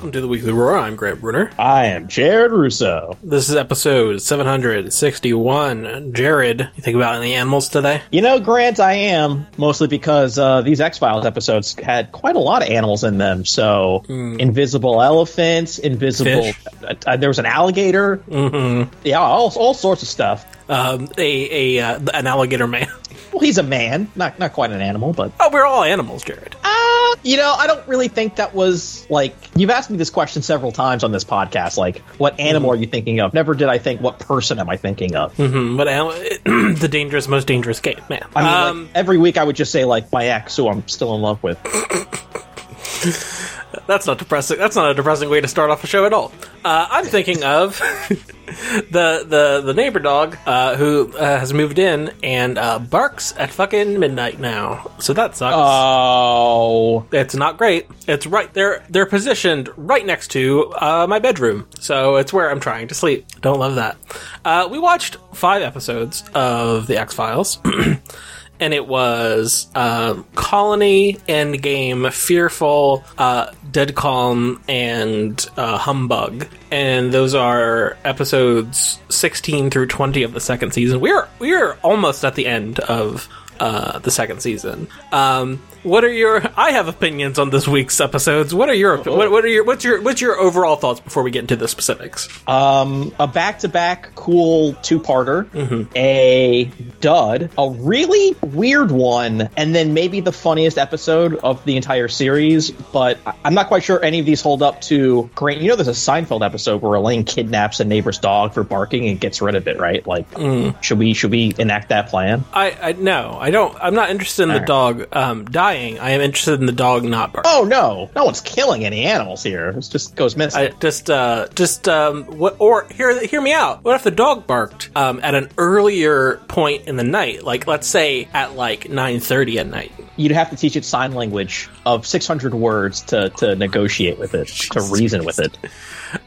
welcome to the Weekly Roar. I'm Grant Brunner. I am Jared Russo. This is episode 761. Jared, you think about any animals today? You know, Grant, I am mostly because uh, these X Files episodes had quite a lot of animals in them. So, invisible elephants, invisible. Uh, uh, there was an alligator. Mm-hmm. Yeah, all, all sorts of stuff. Um, a, a uh, an alligator man. Well, he's a man, not not quite an animal, but Oh, we're all animals, Jared. Uh, you know, I don't really think that was like you've asked me this question several times on this podcast. Like, what animal are you thinking of? Never did I think what person am I thinking of. Mm-hmm. But animal, the dangerous, most dangerous game, man. I mean, um, like, every week I would just say like my ex, who I'm still in love with. that's not depressing. That's not a depressing way to start off a show at all. Uh, I'm thinking of the the the neighbor dog uh, who uh, has moved in and uh, barks at fucking midnight now. So that sucks. Oh, It's not great. It's right there. They're positioned right next to uh, my bedroom, so it's where I'm trying to sleep. Don't love that. Uh, we watched five episodes of the X Files. And it was um, Colony, Endgame, Fearful, uh, Dead Calm, and uh, Humbug. And those are episodes 16 through 20 of the second season. We're we're almost at the end of uh, the second season. Um, what are your? I have opinions on this week's episodes. What are your? What, what are your? What's your? What's your overall thoughts before we get into the specifics? um, a back-to-back cool two-parter, Mm-hmm. a dud, a really weird one, and then maybe the funniest episode of the entire series. But I'm not quite sure any of these hold up to great. You know, there's a Seinfeld episode where Elaine kidnaps a neighbor's dog for barking and gets rid of it, right? Like, Mm. should we should we enact that plan? I, I no, I don't. I'm not interested in the Alright. dog um, dying. I am interested in the dog not barking. Oh no, no one's killing any animals here. It just goes missing. I just, uh, just, um, what, or hear, hear me out. What if the dog barked, um, at an earlier point in the night? Like, let's say at like 9.30 at night. You'd have to teach it sign language of 600 words to, to negotiate with it, to reason with it.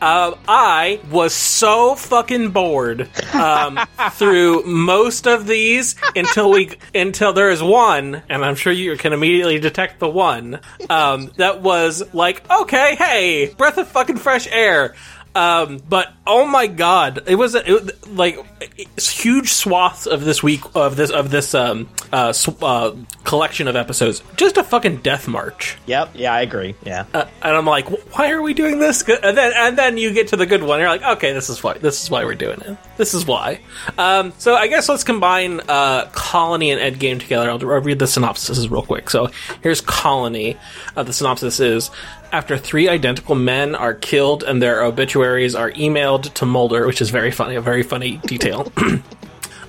Um, I was so fucking bored, um, through most of these until we, until there is one, and I'm sure you can immediately detect the one, um, that was like, okay, hey, breath of fucking fresh air. Um, but oh my god, it was, it like huge swaths of this week of this of this um uh, sw- uh collection of episodes, just a fucking death march. Yep, yeah, I agree. Yeah. Uh, and I'm like, why are we doing this? And then and then you get to the good one. You're like, okay, this is why. This is why we're doing it. This is why. Um, so I guess let's combine uh, Colony and Endgame together. I'll, I'll read the synopsis real quick. So here's Colony. Uh, the synopsis is. After three identical men are killed and their obituaries are emailed to Mulder, which is very funny, a very funny detail.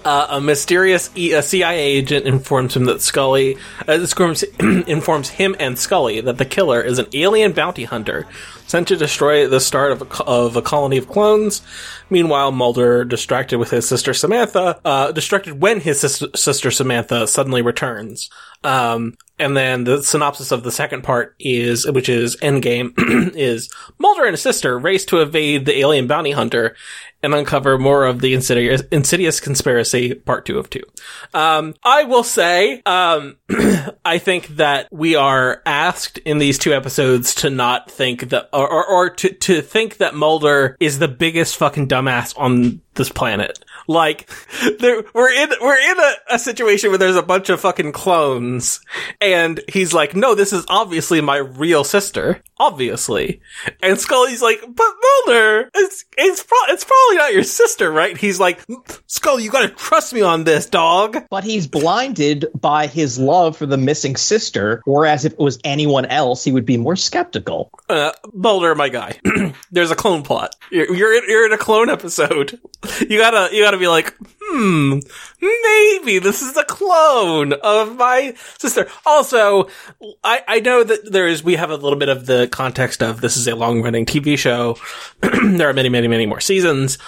Uh, a mysterious e- a CIA agent informs him that Scully uh, informs, informs him and Scully that the killer is an alien bounty hunter sent to destroy the start of a, of a colony of clones. Meanwhile, Mulder, distracted with his sister Samantha, uh, distracted when his sister, sister Samantha suddenly returns. Um, and then the synopsis of the second part is, which is Endgame, is Mulder and his sister race to evade the alien bounty hunter and uncover more of the insidious, insidious conspiracy, part two of two. Um, I will say, um, I think that we are asked in these two episodes to not think that, or, or, or to, to think that Mulder is the biggest fucking dumbass on this planet. Like, there, we're in, we're in a, a situation where there's a bunch of fucking clones, and he's like, no, this is obviously my real sister. Obviously. And Scully's like, but Mulder, it's, it's, pro- it's probably not your sister, right? He's like, Scully, you gotta trust me on this, dog. But he's blinded by his love for the missing sister, whereas if it was anyone else, he would be more skeptical. Uh, Mulder, my guy. There's a clone plot. You're, you're, in, you're in a clone episode. You gotta, you gotta be like, hmm, maybe this is a clone of my sister. Also, I, I know that there is, we have a little bit of the context of this is a long running TV show. there are many, many, many more seasons,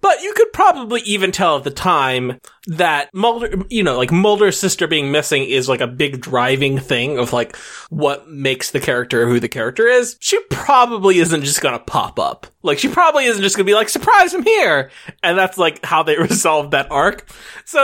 but you could probably even tell at the time that Mulder, you know, like Mulder's sister being missing is like a big driving thing of like what makes the character who the character is. She probably isn't just gonna pop up. Like she probably isn't just gonna be like, surprise, I'm here. And that's like how they resolved that arc. So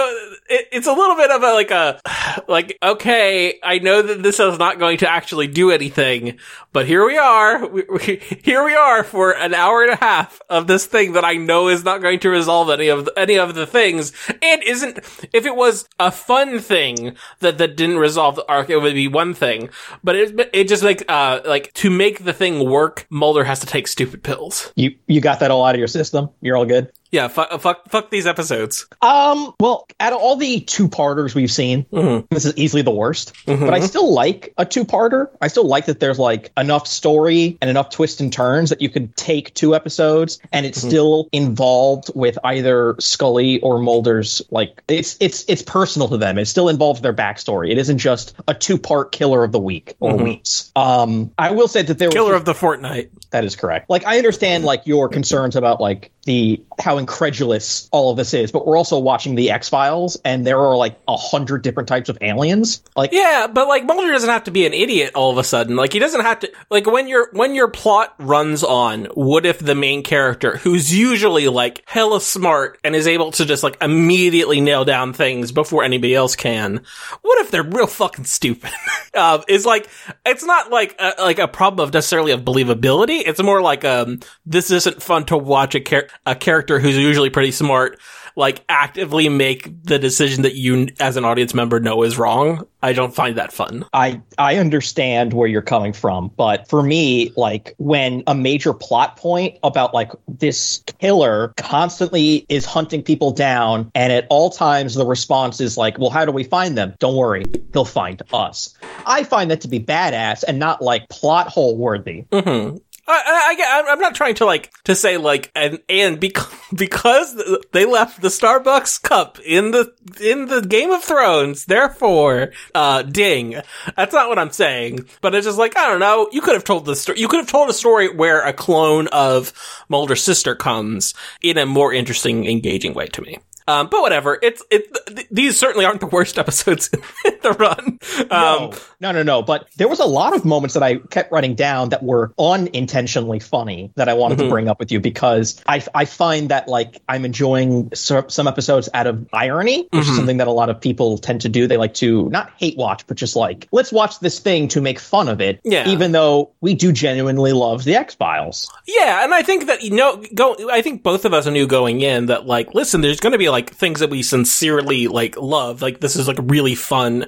it, it's a little bit of a like a like okay, I know that this is not going to actually do anything, but here we are. We, we, here we are for an hour and a half of this thing that I know is not going to resolve any of the, any of the things, and isn't. If it was a fun thing that that didn't resolve the arc, it would be one thing. But it it just like uh like to make the thing work, Mulder has to take stupid pills. You you got that all out of your system. You're all good. Yeah, fuck, fuck, fuck these episodes. Um, well, out of all the two parters we've seen, Mhm. this is easily the worst. Mhm. But I still like a two parter. I still like that there's like enough story and enough twists and turns that you could take two episodes and it's still involved with either Scully or Mulder's like it's it's it's personal to them. It still involves their backstory. It isn't just a two part killer of the week or Mhm. weeks. Um, I will say that there was Killer of the Fortnight. that is correct. Like I understand like your concerns about like the how incredulous all of this is, but we're also watching the X Files, and there are like a hundred different types of aliens. Like Yeah, but like Mulder doesn't have to be an idiot all of a sudden. Like he doesn't have to like when your when your plot runs on, what if the main character, who's usually like hella smart and is able to just like immediately nail down things before anybody else can, what if they're real fucking stupid? uh, is like it's not like a, like a problem of necessarily of believability. It's more like um this isn't fun to watch a char- a character who's usually pretty smart like actively make the decision that you as an audience member know is wrong. I don't find that fun. I I understand where you're coming from, but for me, like when a major plot point about like this killer constantly is hunting people down, and at all times the response is like, "Well, how do we find them? Don't worry, they'll find us." I find that to be badass and not like plot hole worthy. hmm I, I, I I'm not trying to like to say like and and because because they left the Starbucks cup in the in the Game of Thrones, therefore, uh, ding. That's not what I'm saying. But it's just like I don't know. You could have told the story. You could have told a story where a clone of Mulder's sister comes in a more interesting, engaging way to me. Um, but whatever. It's it. Th- these certainly aren't the worst episodes in the run. Um, no, no, no, no. But there was a lot of moments that I kept writing down that were unintentionally funny that I wanted Mhm. to bring up with you because I, I find that like I'm enjoying so, some episodes out of irony, which Mhm. is something that a lot of people tend to do. They like to not hate watch, but just like let's watch this thing to make fun of it. Yeah. Even though we do genuinely love the X Files. Yeah, and I think that you know, go. I think both of us knew going in that like, listen, there's going to be like things that we sincerely like love. Like this is like really fun,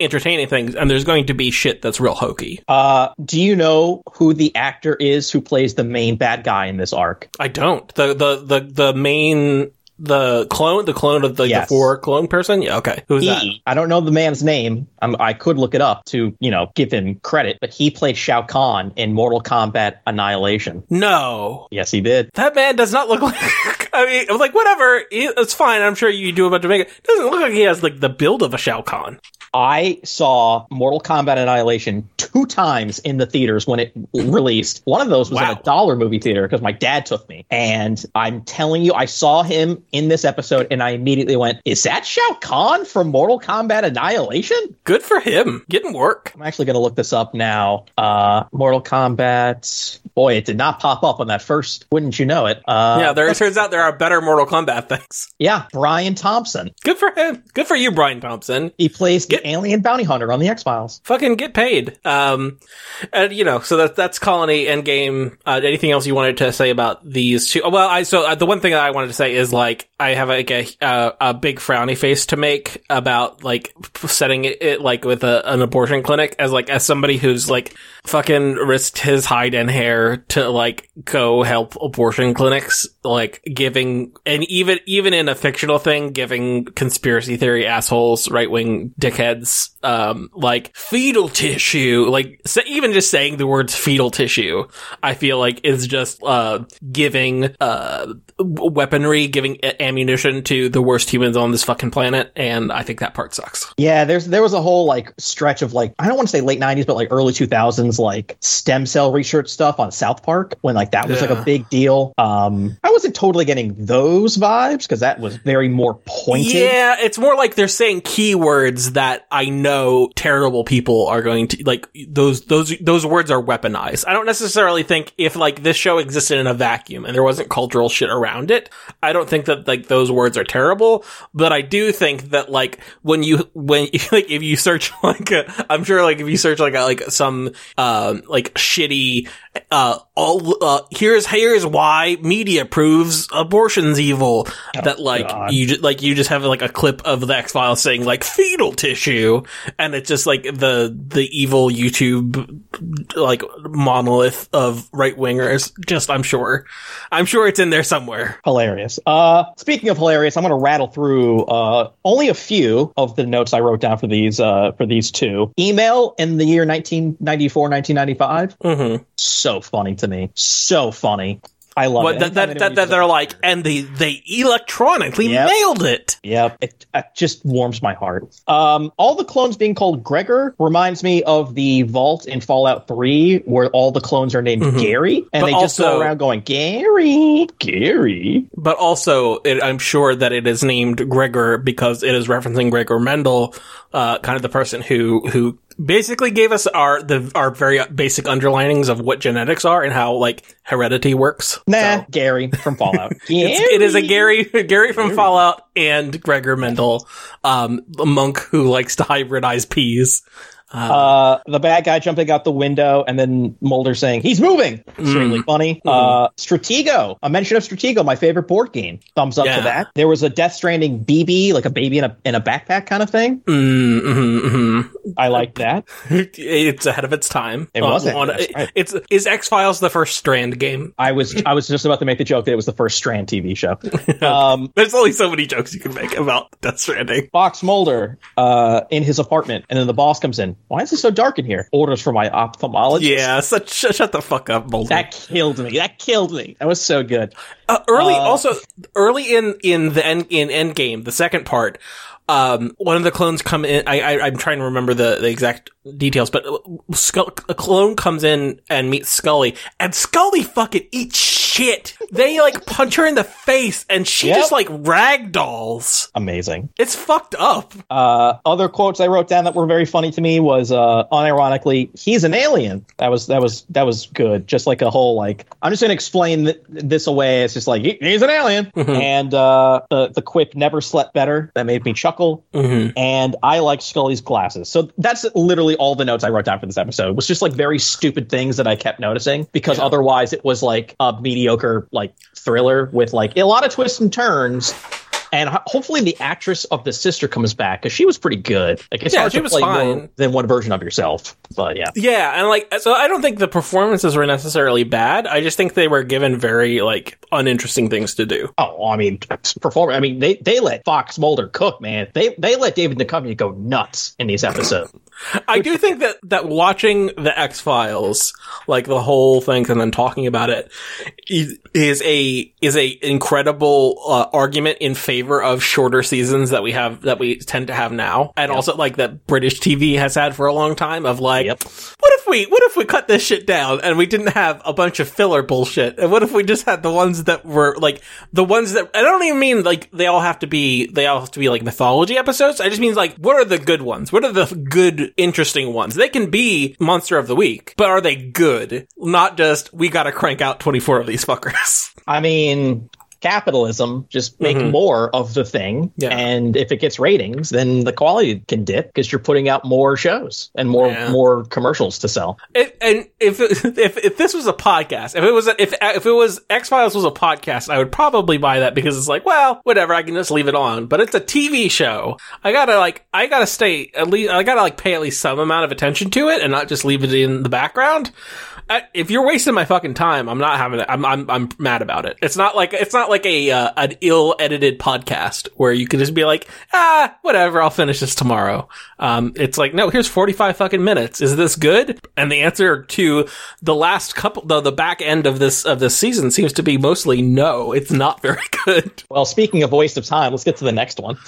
entertaining things, and there's going to be shit that's real hokey. Uh, do you know who the actor is who plays the main bad guy in this arc? I don't. The the the the main the clone the clone of the, Yes. the four clone person. Yeah, okay. Who's that? I don't know the man's name. i I could look it up to, you know, give him credit, but he played Shao Kahn in Mortal Kombat Annihilation. No, Yes, he did. that man does not look like. I mean, I was like, whatever. It's fine. I'm sure you do a bunch of makeup. Doesn't look like he has like the build of a Shao Kahn. I saw Mortal Kombat Annihilation two times in the theaters when it released. One of those was in a dollar movie theater because my dad took me. And I'm telling you, I saw him in this episode and I immediately went, Is that Shao Kahn from Mortal Kombat Annihilation? Good for him. Getting work. I'm actually going to look this up now. Uh, Mortal Kombat. Boy, it did not pop up on that first. Wouldn't you know it? Uh, yeah, there it turns out there are better Mortal Kombat things. Yeah, Brian Thompson. Good for him. Good for you, Brian Thompson. He plays the Get- alien bounty hunter on the X Files. Fucking get paid. Um, and you know, so that that's Colony Endgame. Uh, anything else you wanted to say about these two? Well, I so uh, the one thing that I wanted to say is like I have like a uh, a big frowny face to make about like setting it, it like with a, an abortion clinic as like as somebody who's like fucking risked his hide and hair to like go help abortion clinics, like giving and even even in a fictional thing, giving conspiracy theory assholes, right wing dickheads, um, like fetal tissue, like so even just saying the words fetal tissue, I feel like is just uh giving uh weaponry giving ammunition to the worst humans on this fucking planet, and I think that part sucks. Yeah, there's there was a whole like stretch of like I don't want to say late '90s, but like early 2000s, like stem cell research stuff on South Park when like that was like a big deal. Um, I wasn't totally getting those vibes because that was very more pointed. Yeah, it's more like they're saying keywords that I know terrible people are going to like those those those words are weaponized. I don't necessarily think if like this show existed in a vacuum and there wasn't cultural shit around it, I don't think that like those words are terrible, but I do think that like when you when like if you search like I'm sure like if you search like a, like some um like shitty uh all uh here's here's why media proves abortion's evil that like God. you just like you just have like a clip of the X Files saying like fetal tissue, and it's just like the the evil YouTube like monolith of right wingers. Just I'm sure, I'm sure it's in there somewhere. Hilarious. Uh, speaking of hilarious, I'm going to rattle through uh, only a few of the notes I wrote down for these uh, for these two. Email in the year 1994, 1995. Mm-hmm. So funny to me. So funny. I love But it. that, that, that, that they're like, and they they electronically Yep. nailed it. Yep, it, it just warms my heart. Um, all the clones being called Gregor reminds me of the vault in Fallout 3 where all the clones are named Mhm. Gary and But they just go around going, Gary, Gary. But also, it, I'm sure that it is named Gregor because it is referencing Gregor Mendel, uh, kind of the person who who basically gave us our the our very basic underlinings of what genetics are and how like heredity works. Nah, So, Gary from Fallout. it's, it is a Gary Gary from Fallout and Gregor Mendel, um, a monk who likes to hybridize peas. Uh, the bad guy jumping out the window and then Mulder saying, he's moving. it's Extremely funny. Mm-hmm. Uh, Stratego, a mention of Stratego, my favorite board game. Thumbs up Yeah. to that. There was a Death Stranding BB, like a baby in a, in a backpack kind of thing. Mm, mhm, mhm. I like that. It's ahead of its time. It wasn't. on- right. it's is X Files the first Strand game? I was I was just about to make the joke that it was the first Strand TV show. Um, There's only so many jokes you can make about Death Stranding. Fox Mulder uh, in his apartment, and then the boss comes in. Why is it so dark in here? Orders from my ophthalmologist. Yeah, such sh- shut the fuck up, Mulder. that killed me. That killed me. That was so good. Uh, early, Uh, also early in in the end in Endgame, the second part. Um, one of the clones come in. I, I I'm trying to remember the, the exact details, but Skull, a clone comes in and meets Scully, and Scully fucking eats shit. They like punch her in the face, and she Yep. just like ragdolls. Amazing. It's fucked up. Uh, other quotes I wrote down that were very funny to me was uh, unironically, "He's an alien." That was that was that was good. Just like a whole like I'm just going to explain th- this away. It's just like he- he's an alien, and uh, the the quip "never slept better." That made me chuckle. Mm-hmm. and I like Scully's glasses. So that's literally all the notes I wrote down for this episode. It was just like very stupid things that I kept noticing because otherwise it was like a mediocre like thriller with like a lot of twists and turns. And hopefully the actress of the sister comes back because she was pretty good. Like it's Yeah, hard she to was play more fine. than one version of yourself. But yeah, Yeah, and like, so I don't think the performances were necessarily bad. I just think they were given very like uninteresting things to do. oh, I mean, perform. I mean, they they let Fox Mulder cook, man. They they let David Duchovny go nuts in these episodes. I do think that that watching the X Files, like the whole thing, and then talking about it, is is a is a incredible uh, argument in favor of shorter seasons that we have that we tend to have now, and also like that British TV has had for a long time. Of like, Yep. what if we what if we cut this shit down and we didn't have a bunch of filler bullshit, and what if we just had the ones that were like the ones that I don't even mean like they all have to be they all have to be like mythology episodes. I just mean like what are the good ones? What are the good interesting ones? They can be monster of the week, but are they good? Not just we got to crank out twenty four of these fuckers. I mean, capitalism just make mm-hmm. more of the thing, Yeah. and if it gets ratings, then the quality can dip because you're putting out more shows and more Yeah. more commercials to sell. It, and if, if if this was a podcast, if it was a, if if it was X Files was a podcast, I would probably buy that because it's like, well, whatever, I can just leave it on. But it's a TV show. I gotta like, I gotta stay at least, I gotta like pay at least some amount of attention to it and not just leave it in the background. If you're wasting my fucking time, I'm not having it. I'm I'm I'm mad about it. It's not like it's not like a uh, an ill edited podcast where you can just be like, ah, whatever, I'll finish this tomorrow. Um, it's like, no, here's 45 fucking minutes. Is this good? And the answer answer to the last couple, the the back end of this of this season seems to be mostly no. It's not very good. Well, speaking of waste of time, let's get to the next one.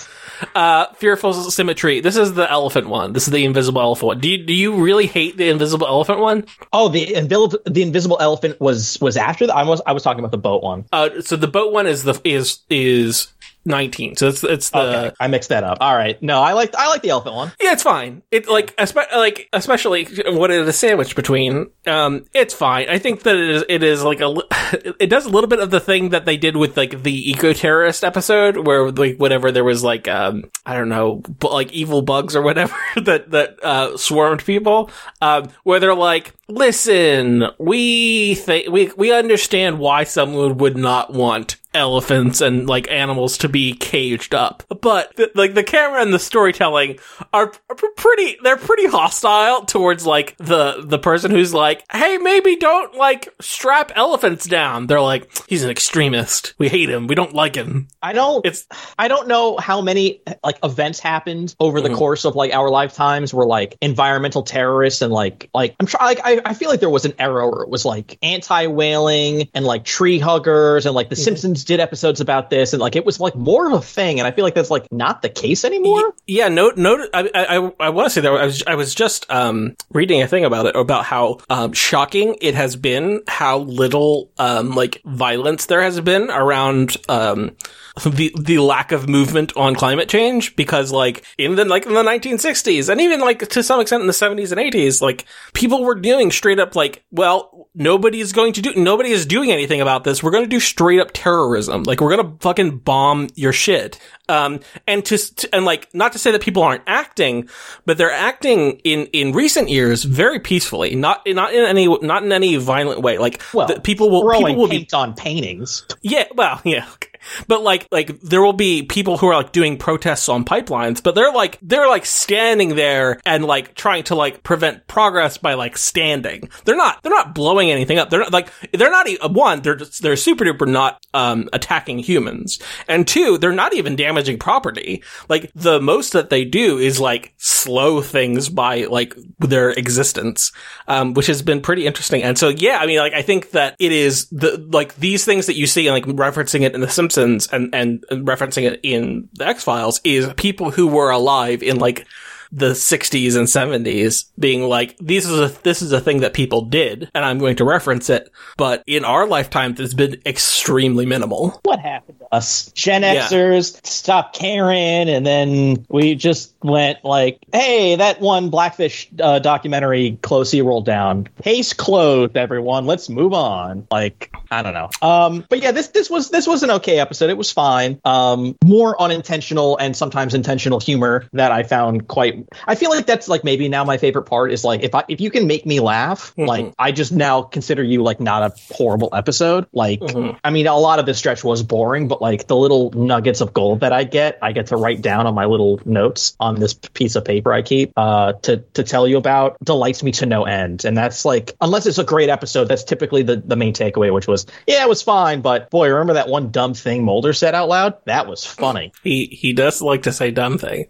Uh, Fearful Symmetry. This is the elephant one. This is the invisible elephant one. Do you do you really hate the invisible elephant one? Oh, the invisible the invisible elephant was was after that. I was I was talking about the boat one. Uh, so the boat one is the is is 19. So it's it's the Okay, I mixed that up. All right, no, I like I like the elephant one. Yeah, it's fine. It like espe- like especially what it is sandwiched between. Um, it's fine. I think that it is it is like a it does a little bit of the thing that they did with like the eco terrorist episode where like whatever there was like um I don't know like evil bugs or whatever that that uh swarmed people. Um, where they're like, listen, we think we we understand why someone would not want elephants and like animals to be caged up. But th- like the camera and the storytelling are, are pretty they're pretty hostile towards like the the person who's like, "Hey, maybe don't like strap elephants down." They're like, "He's an extremist. We hate him. We don't like him." I don't. It's I don't know how many like events happened over the Mhm. course of like our lifetimes where like environmental terrorists and like like I'm trying like I, I feel like there was an era where it was like anti whaling and like tree huggers and like the Simpsons did episodes about this and like it was like more of a thing and I feel like that's like not the case anymore. Yeah, no, no. I, I, I want to say that I was, I was just um, reading a thing about it about how um, shocking it has been, how little um, like violence there has been around um, the the lack of movement on climate change. Because like in the like in the 1960s and even like to some extent in the 70s and 80s, like people were doing straight up like, well, nobody's going to do, nobody is doing anything about this. We're going to do straight up terrorism. Like we're going to fucking bomb your shit. Um, and to, to, and like, not to say that people aren't acting, but they're acting in, in recent years very peacefully, not, not in any, not in any violent way. Like, Well, the, people will, people will be on paintings. yeah, well, yeah. okay. But like, like there will be people who are like doing protests on pipelines, but they're like, they're like standing there and like trying to like prevent progress by like standing. They're not, they're not blowing anything up. They're not like, they're not, one, they're, just, they're super duper not, um, attacking humans. And two, they're not even damaging property. Like the most that they do is like slow things by like their existence, um, which has been pretty interesting. And so, yeah, I mean, like, I think that it is the, like, these things that you see, and like, referencing it in The Simpsons and, and, referencing it in The X-Files is people who were alive in like, the 60s and 70s being like this is a this is a thing that people did and I'm going to reference it but in our lifetime it's been extremely minimal What happened to us? Gen Yeah. Xers stopped caring, and then we just went like, "Hey, that one Blackfish uh, documentary closely rolled down. Case closed, everyone. Let's move on." Like, I don't know. Um, but yeah, this this was this was an okay episode. It was fine. Um, more unintentional and sometimes intentional humor that I found quite. I feel like that's like maybe now my favorite part is like if I if you can make me laugh, Mhm. like I just now consider you like not a horrible episode. Like, Mhm. I mean, a lot of this stretch was boring, but like the little nuggets of gold that I get, I get to write down on my little notes on this piece of paper I keep uh, to to tell you about delights me to no end. And that's like, unless it's a great episode, that's typically the the main takeaway, which was, yeah, it was fine, but boy, remember that one dumb thing Mulder said out loud? That was funny. He he does like to say dumb thing.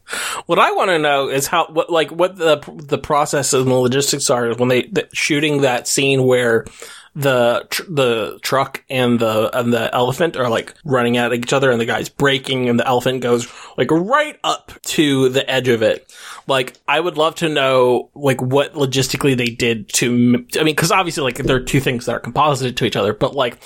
What I want to know is how what like what the the process and the logistics are when they the, shooting that scene where the tr- the truck and the and the elephant are like running at each other and the guy's breaking and the elephant goes like right up to the edge of it. Like I would love to know like what logistically they did to I mean cuz obviously like there are two things that are composited to each other but like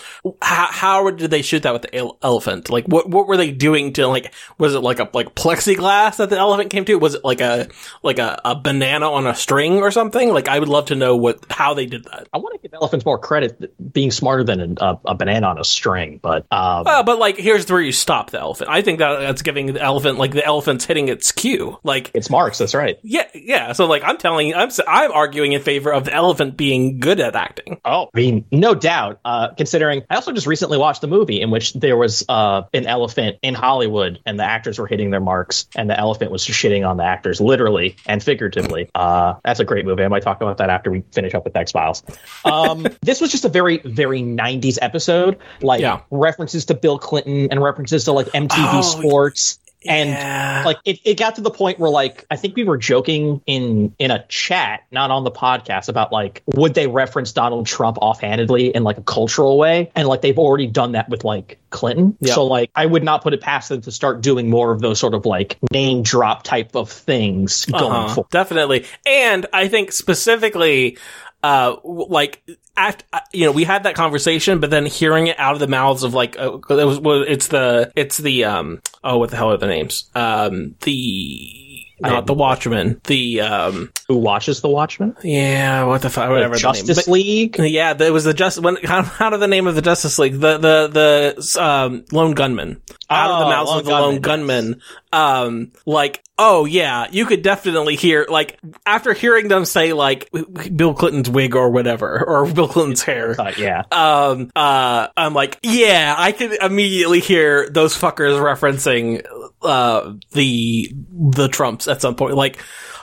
how, how did they shoot that with the ele- elephant? Like what what were they doing to like was it like a like plexiglass that the elephant came to? Was it like a like a, a banana on a string or something? Like I would love to know what how they did that. I want to give elephants more credit being smarter than a, a banana on a string, but um, Uh, but like here's where you stop the elephant. I think that that's giving the elephant like the elephant's hitting its cue. Like it's marks. That's right. yeah yeah. So like I'm telling you I'm s- I'm arguing in favor of the elephant being good at acting. Oh, I mean, no doubt. Uh, considering I also just recently watched the movie in which there was uh, an elephant in Hollywood, and the actors were hitting their marks, and the elephant was shitting on the actors, literally and figuratively. Uh, that's a great movie. I might talk about that after we finish up with X Files. Um, this was just a very, very '90s episode, like Yeah. references to Bill Clinton and references to like MTV Oh, Sports. And Yeah. like it, it got to the point where like I think we were joking in in a chat, not on the podcast, about like would they reference Donald Trump offhandedly in like a cultural way, and like they've already done that with like Clinton. Yeah. So like I would not put it past them to start doing more of those sort of like name drop type of things going Uh-huh, forward. definitely. And I think specifically, uh, like, act, uh, you know, we had that conversation, but then hearing it out of the mouths of like, uh, it was, it's the, it's the, um, oh, what the hell are the names? Um, the, not the Watchmen, the, um, Who watches The Watchmen? yeah, what the fuck, whatever. the. Justice But- League. yeah, there was the just when how, how did the name of the Justice League the the the um, lone gunman out of the Oh, mouths of the lone Gunman, gunman. Um, like oh yeah, you could definitely hear like after hearing them say like Bill Clinton's wig or whatever or Bill Clinton's hair. Uh, yeah. Um, uh, I'm like, yeah, I could immediately hear those fuckers referencing, uh, the, the Trumps at some point. Like,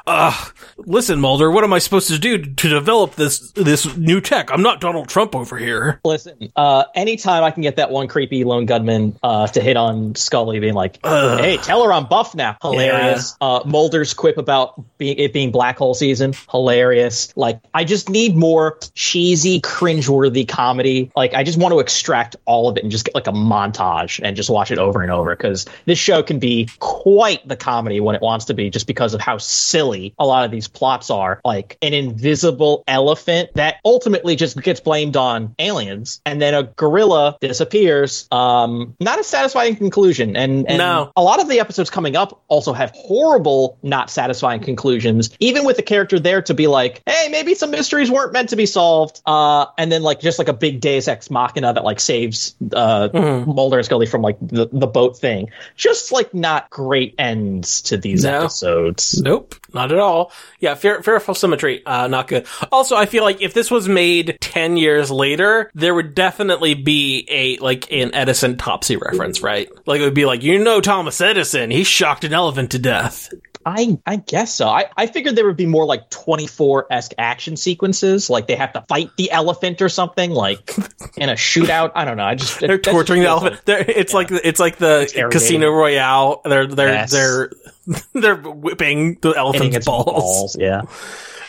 uh, listen, Mulder, what am I supposed to do to develop this, this new tech? I'm not Donald Trump over here. Listen, uh, anytime I can get that one creepy lone gunman uh, to hit on Scully, being like, Ugh. "Hey, tell her I'm buff now," hilarious. Uh, Mulder's quip about being, it being black hole season, hilarious. Like, I just need more cheesy, cringeworthy comedy. Like, I just want to extract all of it and just get like a montage and just watch it over and over because this show can be quite the comedy when it wants to be, just because of how silly a lot of these plots are. Like an invisible elephant that ultimately just gets blamed on aliens, and then a gorilla disappears. Um, not a satisfying conclusion. And, and No. a lot of the episodes coming up also have horrible, not satisfying conclusions. Even with the character there to be like, hey, maybe some mysteries weren't meant to be solved. Uh, and then like just like a big Deus Ex Machina that like saves uh Mhm. Mulder and Scully from like the, the boat thing. Just like not great ends to these No. episodes. Nope, not at all. Yeah, fear, fearful symmetry, uh, not good. Also, I feel like if this was made 10 years later, there would definitely be a, like, an Edison Topsy reference, right? Like, it would be like, you know Thomas Edison, he shocked an elephant to death. I I guess so. I, I figured there would be more like 24 esque action sequences, like they have to fight the elephant or something, like in a shootout. I don't know. I just They're torturing the elephant. They're, it's like, it's like the Interrogating. Casino Royale. They're, they're, Yes. they're, they're whipping the elephant's balls. balls. Yeah.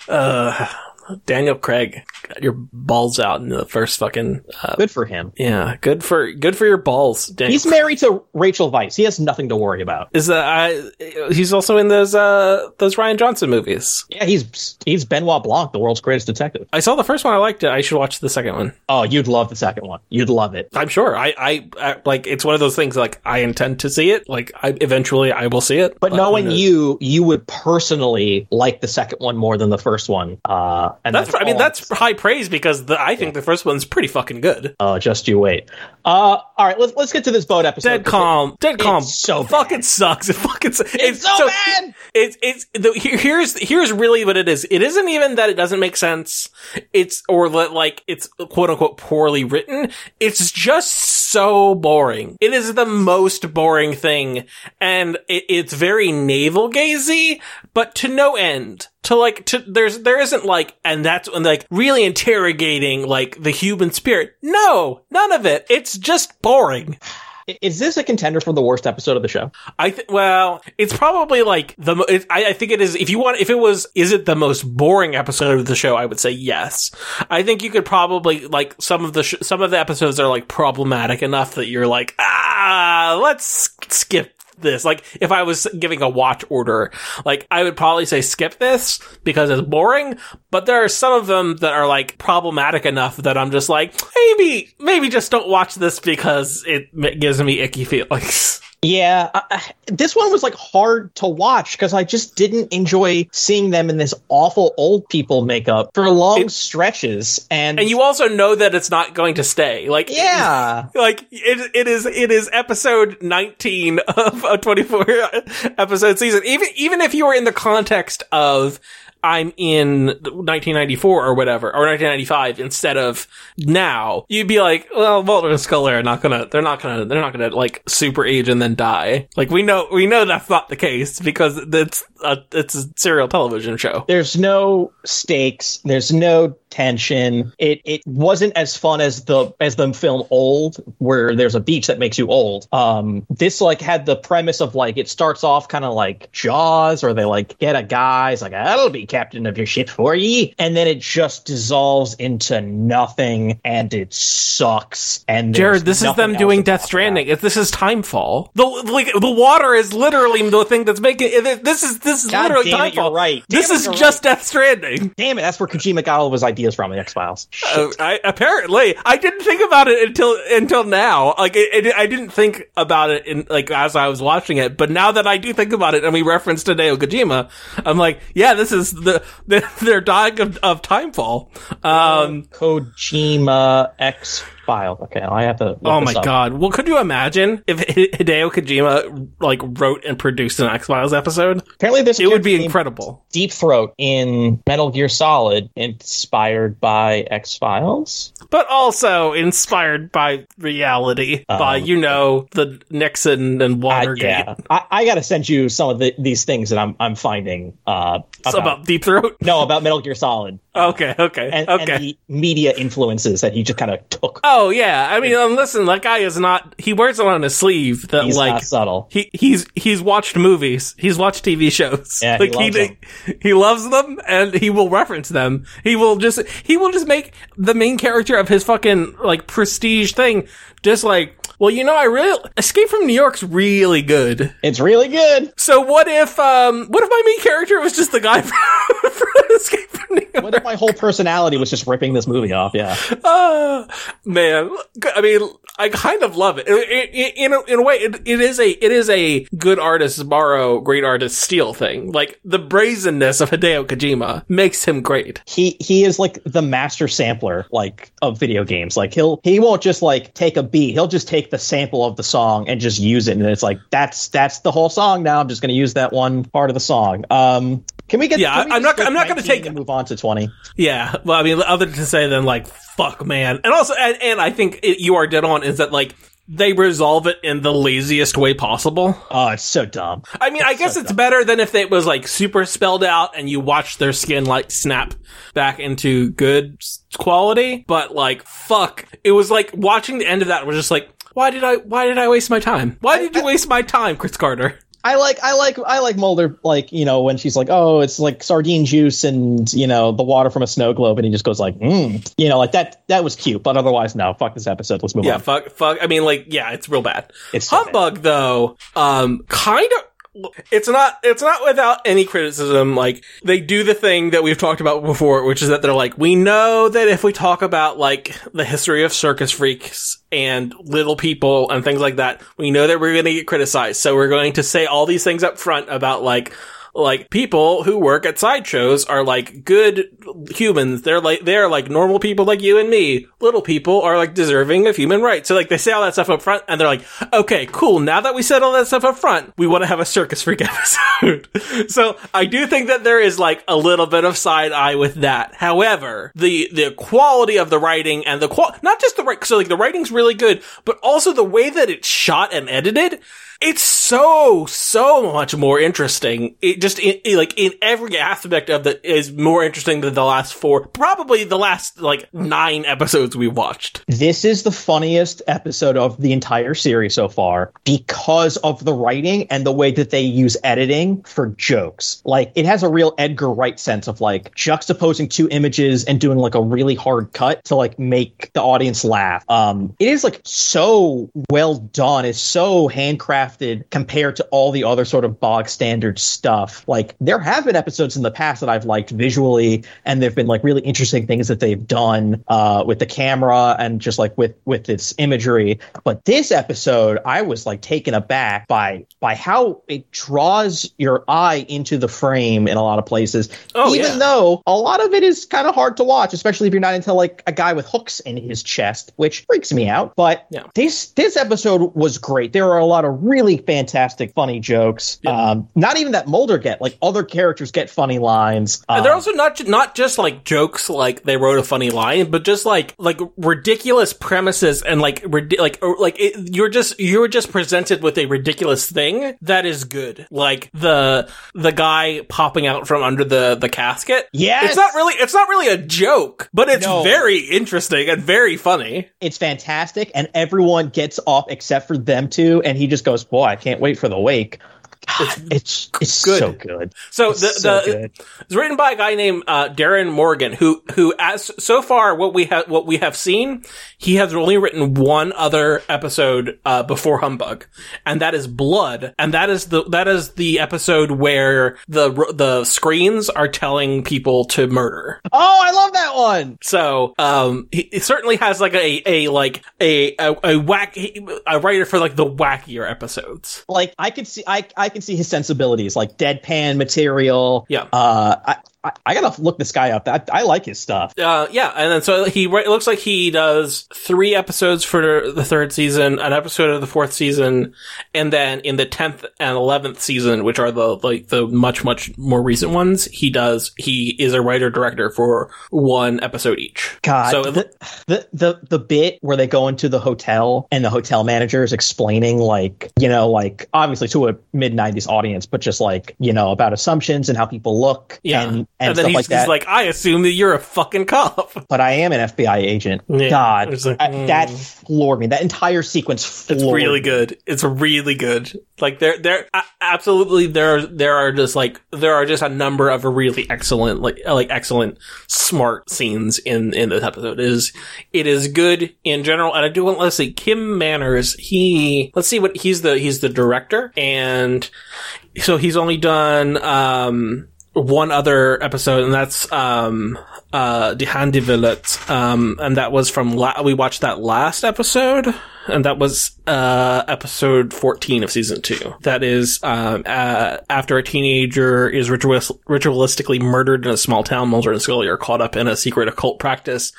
Uh, Daniel Craig, got your balls out in the first fucking, uh, Good for him. yeah, good for, good for your balls, Daniel. He's married to Rachel Weisz. He has nothing to worry about. Is that I? He's also in those uh those Rian Johnson movies. Yeah, he's he's Benoit Blanc, the world's greatest detective. I saw the first one. I liked it. I should watch the second one. Oh, you'd love the second one. You'd love it. I'm sure. I I, I like it's one of those things. Like I intend to see it. Like I eventually I will see it. But knowing you, you would personally like the second one more than the first one. Uh, and that's. I mean, that's high praise because the, I think the first one's pretty fucking good. Oh, just you wait. Uh, all right, let's let's get to this boat episode. Dead calm. Dead calm. so fucking sucks. It fucking. su- It's, so, bad. It's it's the, here's here's really what it is. It isn't even that it doesn't make sense. It's or that like it's quote unquote poorly written. It's just so boring. It is the most boring thing, and it, it's very navel gazy, but to no end. To like to there's there isn't like and that's when like really interrogating like the human spirit. No, none of it. It's just boring. Is this a contender for the worst episode of the show? I th- well, it's probably like the. mo- It, I, I think it is. If you want, if it was, is it the most boring episode of the show? I would say yes. I think you could probably like some of the sh- some of the episodes are like problematic enough that you're like, ah, let's skip this. Like if I was giving a watch order, like I would probably say skip this because it's boring. But there are some of them that are like problematic enough that I'm just like, maybe, maybe just don't watch this because it gives me icky feelings. Yeah, I, this one was like hard to watch because I just didn't enjoy seeing them in this awful old people makeup for long It- stretches, and, and you also know that it's not going to stay. Like yeah, like it, it is it is episode 19 of a 24 episode season even even if you were in the context of I'm in 1994 or whatever, or 1995 instead of now, you'd be like, well, Mulder and Scully are not gonna, they're not gonna, they're not gonna like super age and then die. Like we know, we know that's not the case because it's a, it's a serial television show. there's no stakes, there's no tension. It it wasn't as fun as the as the film Old, where there's a beach that makes you old. Um, this like had the premise of like it starts off kind of like Jaws, or they like get a guy, it's like that'll be captain of your ship for ye, and then it just dissolves into nothing, and it sucks. And Jared, this is them doing Death Stranding. If this is Timefall, the like the water is literally the thing that's making it, this is this is God literally damn it, Timefall. you're right. This Damn it, is just Death Stranding. Damn it, that's where Kojima got all of his ideas from, the X Files. Uh, I, apparently, I didn't think about it until until now. Like, it, it, I didn't think about it in like as I was watching it, but now that I do think about it, and we referenced Hideo Kojima, I'm like, yeah, this is the, the they're dying of, of Timefall. Um, Kojima X Files. Okay, I have to. Oh my god! Well, could you imagine if Hideo Kojima like wrote and produced an X Files episode? Apparently, this It would be incredible. Deep Throat in Metal Gear Solid, inspired by X Files. but also inspired by reality, by Um, you know the Nixon and Uh, Watergate. yeah, I, I got to send you some of the, these things that I'm I'm finding. Uh, It's about Deep Throat. no, about Metal Gear Solid Okay, okay, and, okay. and the media influences that he just kind of took. oh yeah, I mean, um, listen, that guy is not. He wears it on his sleeve. That He's like not subtle. he he's he's watched movies. He's watched TV shows. Yeah, he like loves them. he loves them, and he will reference them. He will just he will just make the main character of his fucking like prestige thing just like. Well, you know, I really Escape from New York's really good. It's really good. So what if um what if my main character was just the guy from, from Escape from New York? What if my whole personality was just ripping this movie off? Yeah. Ah, man, I mean, I kind of love it. In, in, a, in a way, it, it is a it is a good artist borrow, great artist steal thing. Like the brazenness of Hideo Kojima makes him great. he he is like the master sampler like of video games like he'll he won't just like take a beat he'll just take the sample of the song and just use it and it's like that's that's the whole song now i'm just going to use that one part of the song um can we get Yeah, we I'm not- I'm not gonna 19 take- move on to 20 Yeah, well, I mean, other to say than like fuck, man, and also, and, and I think it, you are dead on is that like they resolve it in the laziest way possible. oh it's so dumb I mean, I guess so it's dumb. better than if it was like super spelled out and you watch their skin like snap back into good quality. But like, fuck, it was like watching the end of that was just like, why did I? Why did I waste my time? Why did you waste my time, Chris Carter? I like I like I like Mulder like you know when she's like oh it's like sardine juice and you know the water from a snow globe and he just goes like mm. you know like that that was cute but otherwise no fuck this episode let's move Yeah, on yeah fuck, fuck. I mean, like, yeah, it's real bad. It's so bad. Humbug though, um, kind of. It's not. It's not without any criticism. Like they do the thing that we've talked about before, which is that they're like, we know that if we talk about like the history of circus freaks and little people and things like that, we know that we're going to get criticized. So we're going to say all these things up front about like like people who work at sideshows are like good humans. They're like they're like normal people like you and me. Little people are like deserving of human rights. So like they say all that stuff up front, and they're like, okay, cool. Now that we said all that stuff up front, we want to have a circus freak episode. so I do think that there is like a little bit of side eye with that. However, the the quality of the writing and the qual not just the right so like the writing's really good, but also the way that it's shot and edited it's so so much more interesting. It just in, like in every aspect of it is more interesting than the last four, probably the last like nine episodes we watched. This is the funniest episode of the entire series so far because of the writing and the way that they use editing for jokes. Like it has a real Edgar Wright sense of like juxtaposing two images and doing like a really hard cut to like make the audience laugh. Um, it is like so well done. It's so handcrafted compared to all the other sort of bog standard stuff. Like there have been episodes in the past that I've liked visually, and there've been like really interesting things that they've done uh, with the camera and just like with with its imagery. But this episode, I was like taken aback by by how it draws your eye into the frame in a lot of places. Oh, even yeah. though a lot of it is kind of hard to watch, especially if you're not into like a guy with hooks in his chest, which freaks me out. But Yeah. this this episode was great. There are a lot of really really fantastic, funny jokes. Um, not even that Mulder get like other characters get funny lines. And they're Um, also not not just like jokes, like they wrote a funny line, but just like like ridiculous premises and like rid- like or, like it, you're just you're just presented with a ridiculous thing that is good, like the the guy popping out from under the the casket. Yeah, it's not really it's not really a joke, but it's No. very interesting and very funny. it's fantastic, and everyone gets off except for them two, and he just goes, "Boy, I can't wait for the wake." God, it's it's good. so good. So It's the, so the good. it's written by a guy named uh, Darin Morgan, who who as so far what we have what we have seen, he has only written one other episode uh, before Humbug, and that is Blood, and that is the that is the episode where the the screens are telling people to murder. Oh, I love that one. So, um, he, he certainly has like a, a, like, a, a, a whack, a writer for like the wackier episodes. Like I could see, I I can see his sensibilities, like deadpan material. Yeah. Uh, I I, I gotta look this guy up. I, I like his stuff. Uh, yeah, and then so he it looks like he does three episodes for the third season, an episode of the fourth season, and then in the tenth and eleventh season, which are the like the much much more recent ones, he does he is a writer director for one episode each. God, so it, the, the the the bit where they go into the hotel and the hotel manager is explaining, like you know, like obviously to a mid '90s audience, but just like you know about assumptions and how people look, yeah, and, and, then stuff he's, like that. he's like, I assume that you're a fucking cop. but I am an FBI agent. Yeah, God, it's like, I- mm. that floored me. That entire sequence floored It's really me. good. It's really good. Like there, there, absolutely, there, there are just like there are just a number of really excellent, like, like excellent, smart scenes in in this episode. It is it is good in general, and I do want let's see, Kim Manners. He let's see what he's the he's the director, and so he's only done um one other episode, and that's um uh Die Hand Die Verletzt, um, and that was from la- we watched that last episode, and that was uh episode fourteen of season two. That is um uh, after a teenager is ritualis- ritualistically murdered in a small town, Mulder and Scully are caught up in a secret occult practice.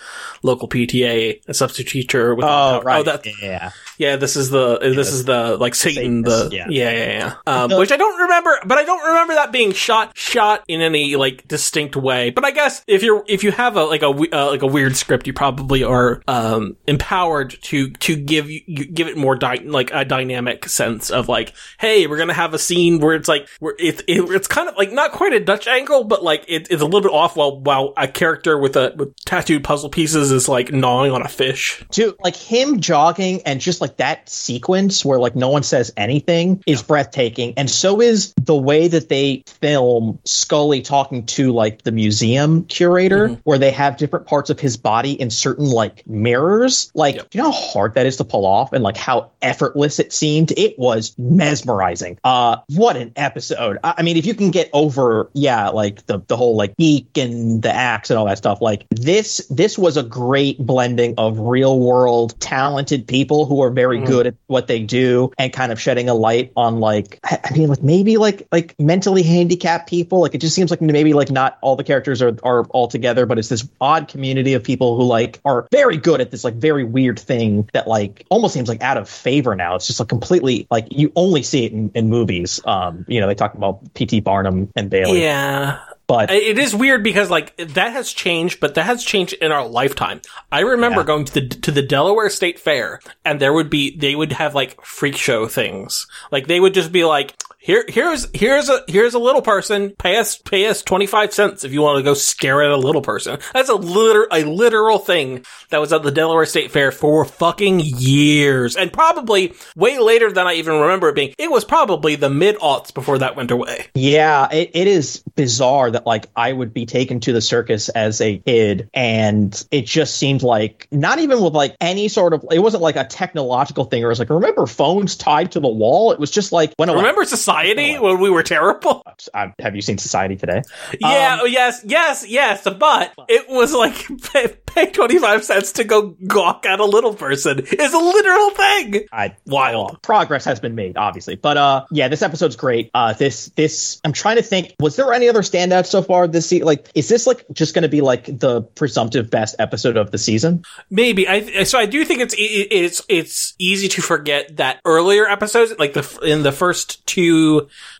Local PTA, a substitute teacher with Oh right, oh that yeah. yeah, this is the this is the like Satan Satanist, the yeah. yeah yeah yeah, Um, which I don't remember, but I don't remember that being shot shot in any like distinct way. But I guess if you're if you have a like a uh, like a weird script, you probably are um empowered to to give you you give it more dy- like a dynamic sense of like, hey, we're gonna have a scene where it's like where it, it it's kind of like not quite a Dutch angle, but like it, it's a little bit off while while a character with a with tattooed puzzle pieces is like gnawing on a fish. Dude, like him jogging and just like that sequence where like no one says anything is breathtaking. And so is the way that they film Scully talking to like the museum curator, Mm-hmm. where they have different parts of his body in certain like mirrors. Like, Yep. do you know how hard that is to pull off and like how effortless it seemed? It was mesmerizing. Uh, what an episode. I, I mean, if you can get over, yeah, like the, the whole like geek and the axe and all that stuff, like this, this was a great blending of real world talented people who are very Mhm. good at what they do and kind of shedding a light on like, I I mean, like maybe like, like mentally handicapped people. Like it just seems like maybe like not all the characters are, are all together, but it's this odd community of people who like are very good at this like very weird thing that like almost seems like out of favor now. It's just like completely like you only see it in, in movies. Um, you know, they talk about P.T. Barnum and Bailey, Yeah, but It is weird because like that has changed, but that has changed in our lifetime. I remember Yeah. going to the to the Delaware State Fair, and there would be they would have like freak show things. Like they would just be like, here here's here's a here's a little person. Pay us pay us twenty five cents if you want to go scare at a little person. That's a liter a literal thing that was at the Delaware State Fair for fucking years, and probably way later than I even remember it being. It was probably the mid aughts before that went away. Yeah, it, it is bizarre that like I would be taken to the circus as a kid and it just seemed like not even with like any sort of it wasn't like a technological thing or it was like remember phones tied to the wall it was just like when Remember society Society when we were terrible. I, have you seen Society today? Yeah, um, yes, yes, yes. But it was like pay, pay twenty five cents to go gawk at a little person is a literal thing. I wild progress has been made, obviously, but uh, yeah, this episode's great. Uh, this this I'm trying to think. Was there any other standouts so far this season? Like, is this like just going to be like the presumptive best episode of the season? Maybe. I so I do think it's it's it's easy to forget that earlier episodes, like the in the first two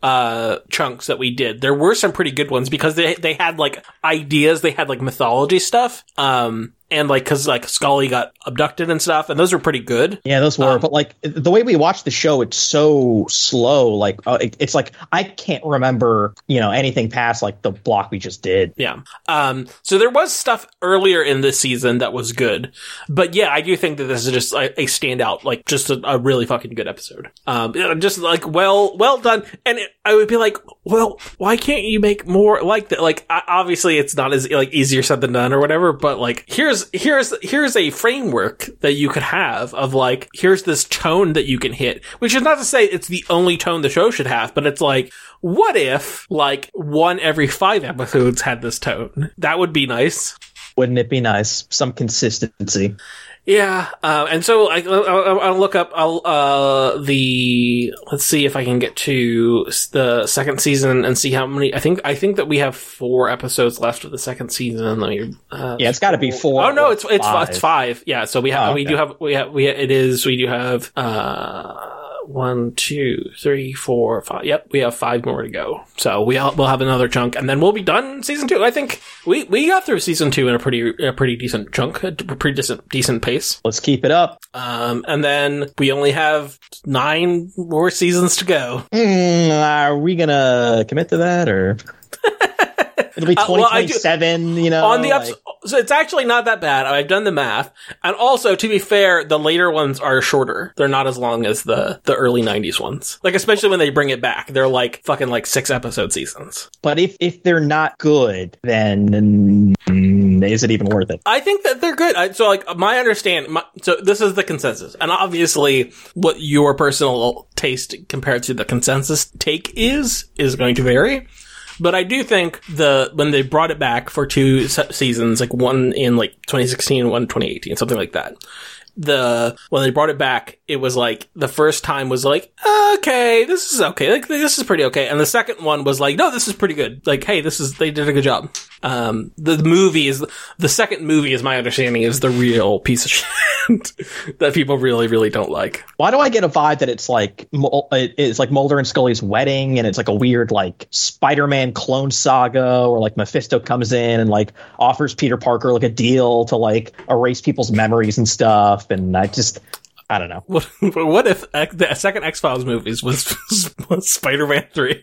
uh chunks that we did, there were some pretty good ones because they they had like ideas, they had like mythology stuff. Um and like because like Scully got abducted and stuff, and those were pretty good. Yeah, those were. Um, but like the way we watch the show, it's so slow. Like uh, it, it's like I can't remember you know anything past like the block we just did. Yeah. Um. So there was stuff earlier in this season that was good, but yeah, I do think that this is just a, a standout, like just a, a, really fucking good episode. Um. Just like well, well done, and it, I would be like, well, why can't you make more like that? Like obviously, it's not as like easier said than done or whatever, but like here's here's here's a framework that you could have of like here's this tone that you can hit, which is not to say it's the only tone the show should have, but it's like what if like one every five episodes had this tone? That would be nice. Wouldn't it be nice? Some consistency. Yeah, uh, and so I, will I'll look up I'll, uh, the. Let's see if I can get to the second season and see how many. I think I think that we have four episodes left of the second season. Let me. Uh, yeah, it's got to be four. Oh no, it's it's five. it's five. Yeah, so we have oh, okay. we do have we have we it is we do have. uh one, two, three, four, five. Yep, we have five more to go. So we all, we'll have another chunk, and then we'll be done season two. I think we we got through season two in a pretty a pretty decent chunk, a pretty decent decent pace. Let's keep it up. Um, and then we only have nine more seasons to go. Mm, are we gonna commit to that or? It'll be 2027, uh, well, you know. On the ups, like... so it's actually not that bad. I've done the math. And also, to be fair, the later ones are shorter. They're not as long as the, the early 90s ones. Like, especially when they bring it back. They're like fucking like six episode seasons. But if, if they're not good, then mm, is it even worth it? I think that they're good. So, like, my understand, my, so this is the consensus. And obviously, what your personal taste compared to the consensus take is, is going to vary. But I do think the when they brought it back for two seasons, like one in like 2016, one 2018, something like that the when they brought it back, it was like the first time was like, okay, this is okay, like this is pretty okay, and the second one was like, no, this is pretty good. Like, hey, this is they did a good job. Um, the, movie is the second movie, is my understanding, is the real piece of shit that people really, really don't like. Why do I get a vibe that it's like it's like Mulder and Scully's wedding, and it's like a weird like Spider-Man clone saga, or like Mephisto comes in and like offers Peter Parker like a deal to like erase people's memories and stuff stuff, and I just I don't know. What, what if the second X Files movies was, was Spider Man three?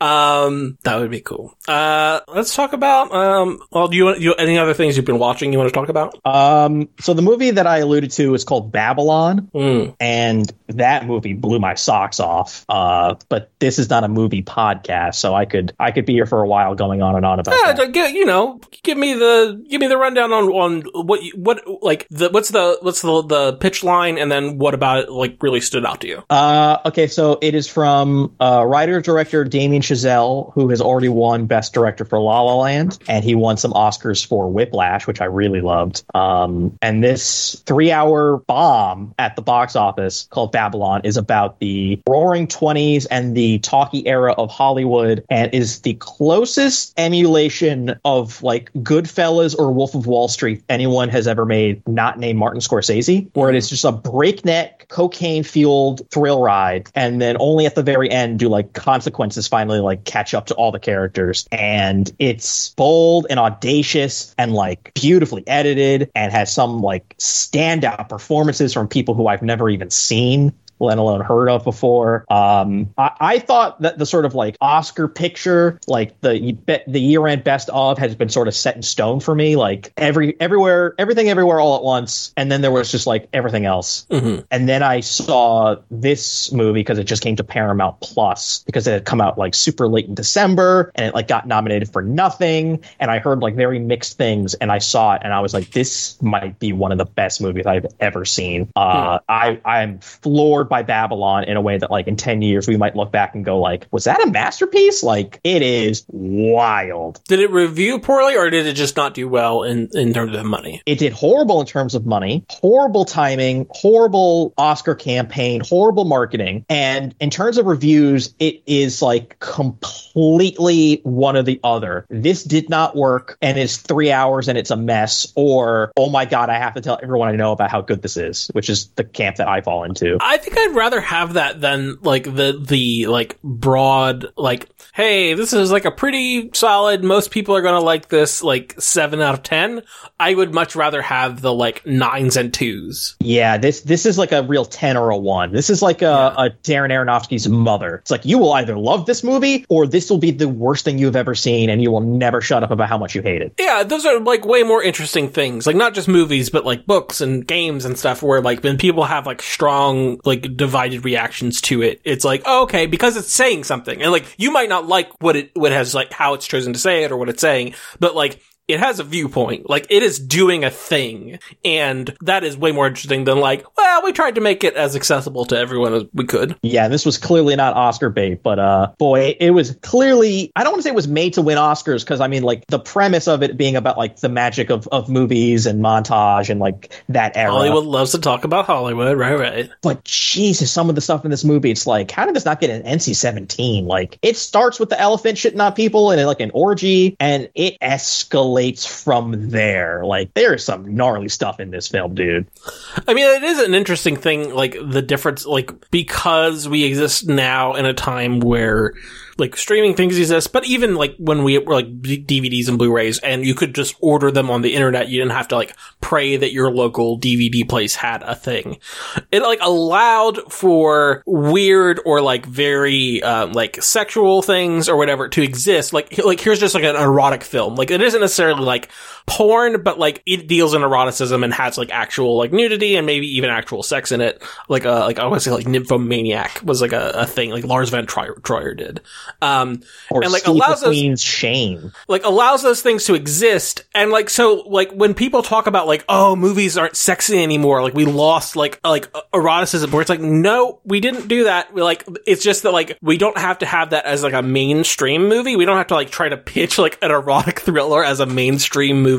Um, that would be cool. Uh, let's talk about. Um, well, do you want you any other things you've been watching? You want to talk about? Um, so the movie that I alluded to is called Babylon, mm. and that movie blew my socks off. Uh, but this is not a movie podcast, so I could I could be here for a while going on and on about. Yeah, that. Get, you know, give me the give me the rundown on on what what like the what's the what's the the pitch line, and then what about it like really stood out to you? Uh, okay, so it is from uh, writer director Damien Chazelle, who has already won Best Director for La La Land, and he won some Oscars for Whiplash, which I really loved. Um, and this three hour bomb at the box office called Babylon is about the roaring 20s and the talkie era of Hollywood and is the closest emulation of like Goodfellas or Wolf of Wall Street anyone has ever made, not named Martin Scorsese, where it is just a breakneck, cocaine fueled thrill ride. And then only at the very end do like consequences finally finally like catch up to all the characters. And it's bold and audacious and like beautifully edited and has some like standout performances from people who I've never even seen let alone heard of before. Um, I, I, thought that the sort of like Oscar picture, like the the year end best of, has been sort of set in stone for me. Like every everywhere, everything everywhere all at once, and then there was just like everything else. Mm-hmm. And then I saw this movie because it just came to Paramount Plus because it had come out like super late in December, and it like got nominated for nothing. And I heard like very mixed things, and I saw it, and I was like, this might be one of the best movies I've ever seen. Uh, mm. I I'm floored by Babylon in a way that like in 10 years we might look back and go like, was that a masterpiece? Like it is wild. Did it review poorly or did it just not do well in, in terms of money? It did horrible in terms of money, horrible timing, horrible Oscar campaign, horrible marketing. And in terms of reviews, it is like completely one or the other. This did not work and it's three hours and it's a mess, or oh my God, I have to tell everyone I know about how good this is, which is the camp that I fall into. I think I'd rather have that than like the the like broad like hey this is like a pretty solid most people are gonna like this like seven out of ten. I would much rather have the like nines and twos. Yeah, this this is like a real ten or a one. This is like a, Yeah. a Darren Aronofsky's mother. It's like you will either love this movie or this will be the worst thing you've ever seen, and you will never shut up about how much you hate it. Yeah, those are like way more interesting things. Like not just movies, but like books and games and stuff where like when people have like strong, like divided reactions to it, it's like, oh, okay, because it's saying something. And like you might not like what it what it has like how it's chosen to say it or what it's saying, but like it has a viewpoint. Like it is doing a thing. And that is way more interesting than like, well, we tried to make it as accessible to everyone as we could. Yeah, this was clearly not Oscar bait, but uh, boy, it was clearly. I don't want to say it was made to win Oscars because I mean, like the premise of it being about like the magic of of movies and montage and like that era. Hollywood loves to talk about Hollywood, right, right. But Jesus, some of the stuff in this movie, it's like, how did this not get an NC seventeen? Like, it starts with the elephant shitting on people and like an orgy, and it escalates from there. Like, there's some gnarly stuff in this film, dude. I mean, it is an interesting thing, like the difference, like because we exist now in a time where like streaming things exist, but even like when we were like DVDs and Blu-rays, and you could just order them on the internet, you didn't have to like pray that your local DVD place had a thing. It like allowed for weird or like very um, like sexual things or whatever to exist. Like like here's just like an erotic film. Like it isn't necessarily like porn, but like it deals in eroticism and has like actual like nudity and maybe even actual sex in it. Like uh like I want to say like nymphomaniac was like a, a thing like Lars von Trier, Troyer did. Um Or and like Steve allows those shame. like allows those things to exist and like so like when people talk about like oh movies aren't sexy anymore like we lost like like eroticism where it's like no we didn't do that we like it's just that like we don't have to have that as like a mainstream movie we don't have to like try to pitch like an erotic thriller as a mainstream movie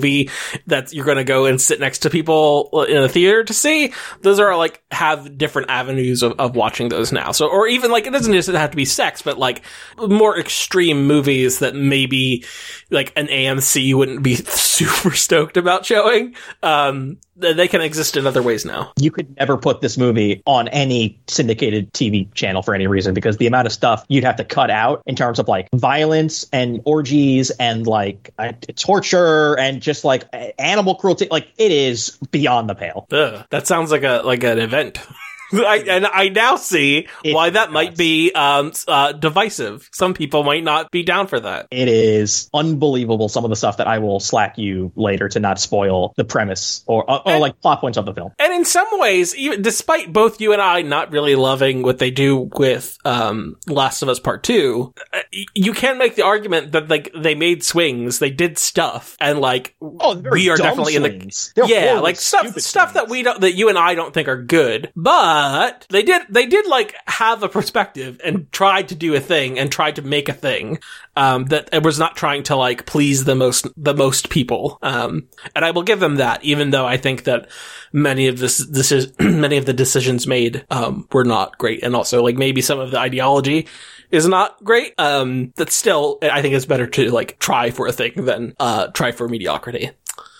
that you're gonna go and sit next to people in a theater to see those are like have different avenues of, of watching those now so or even like it doesn't just have to be sex but like more extreme movies that maybe like an AMC wouldn't be super stoked about showing. Um, they can exist in other ways now. You could never put this movie on any syndicated TV channel for any reason because the amount of stuff you'd have to cut out in terms of like violence and orgies and like uh, torture and just like animal cruelty. Like it is beyond the pale. Ugh, that sounds like a like an event. I, and I now see It why that might be um, uh, divisive. Some people might not be down for that. It is unbelievable. Some of the stuff that I will slack you later to not spoil the premise or, uh, or And- like plot points of the film. And in some ways, even despite both you and I not really loving what they do with um, Last of Us Part Two, uh, you can make the argument that like they made swings, they did stuff, and like Oh, we are definitely in the. They're yeah, like stuff stuff that we don't that you and I don't think are good, but they did they did like have a perspective and tried to do a thing and tried to make a thing um, that it was not trying to like please the most the most people. Um, and I will give them that, even though I think that many of this this is many of the decisions made um, were not great, and also like maybe some of the ideology is not great. Um, that still, I think it's better to like try for a thing than uh, try for mediocrity.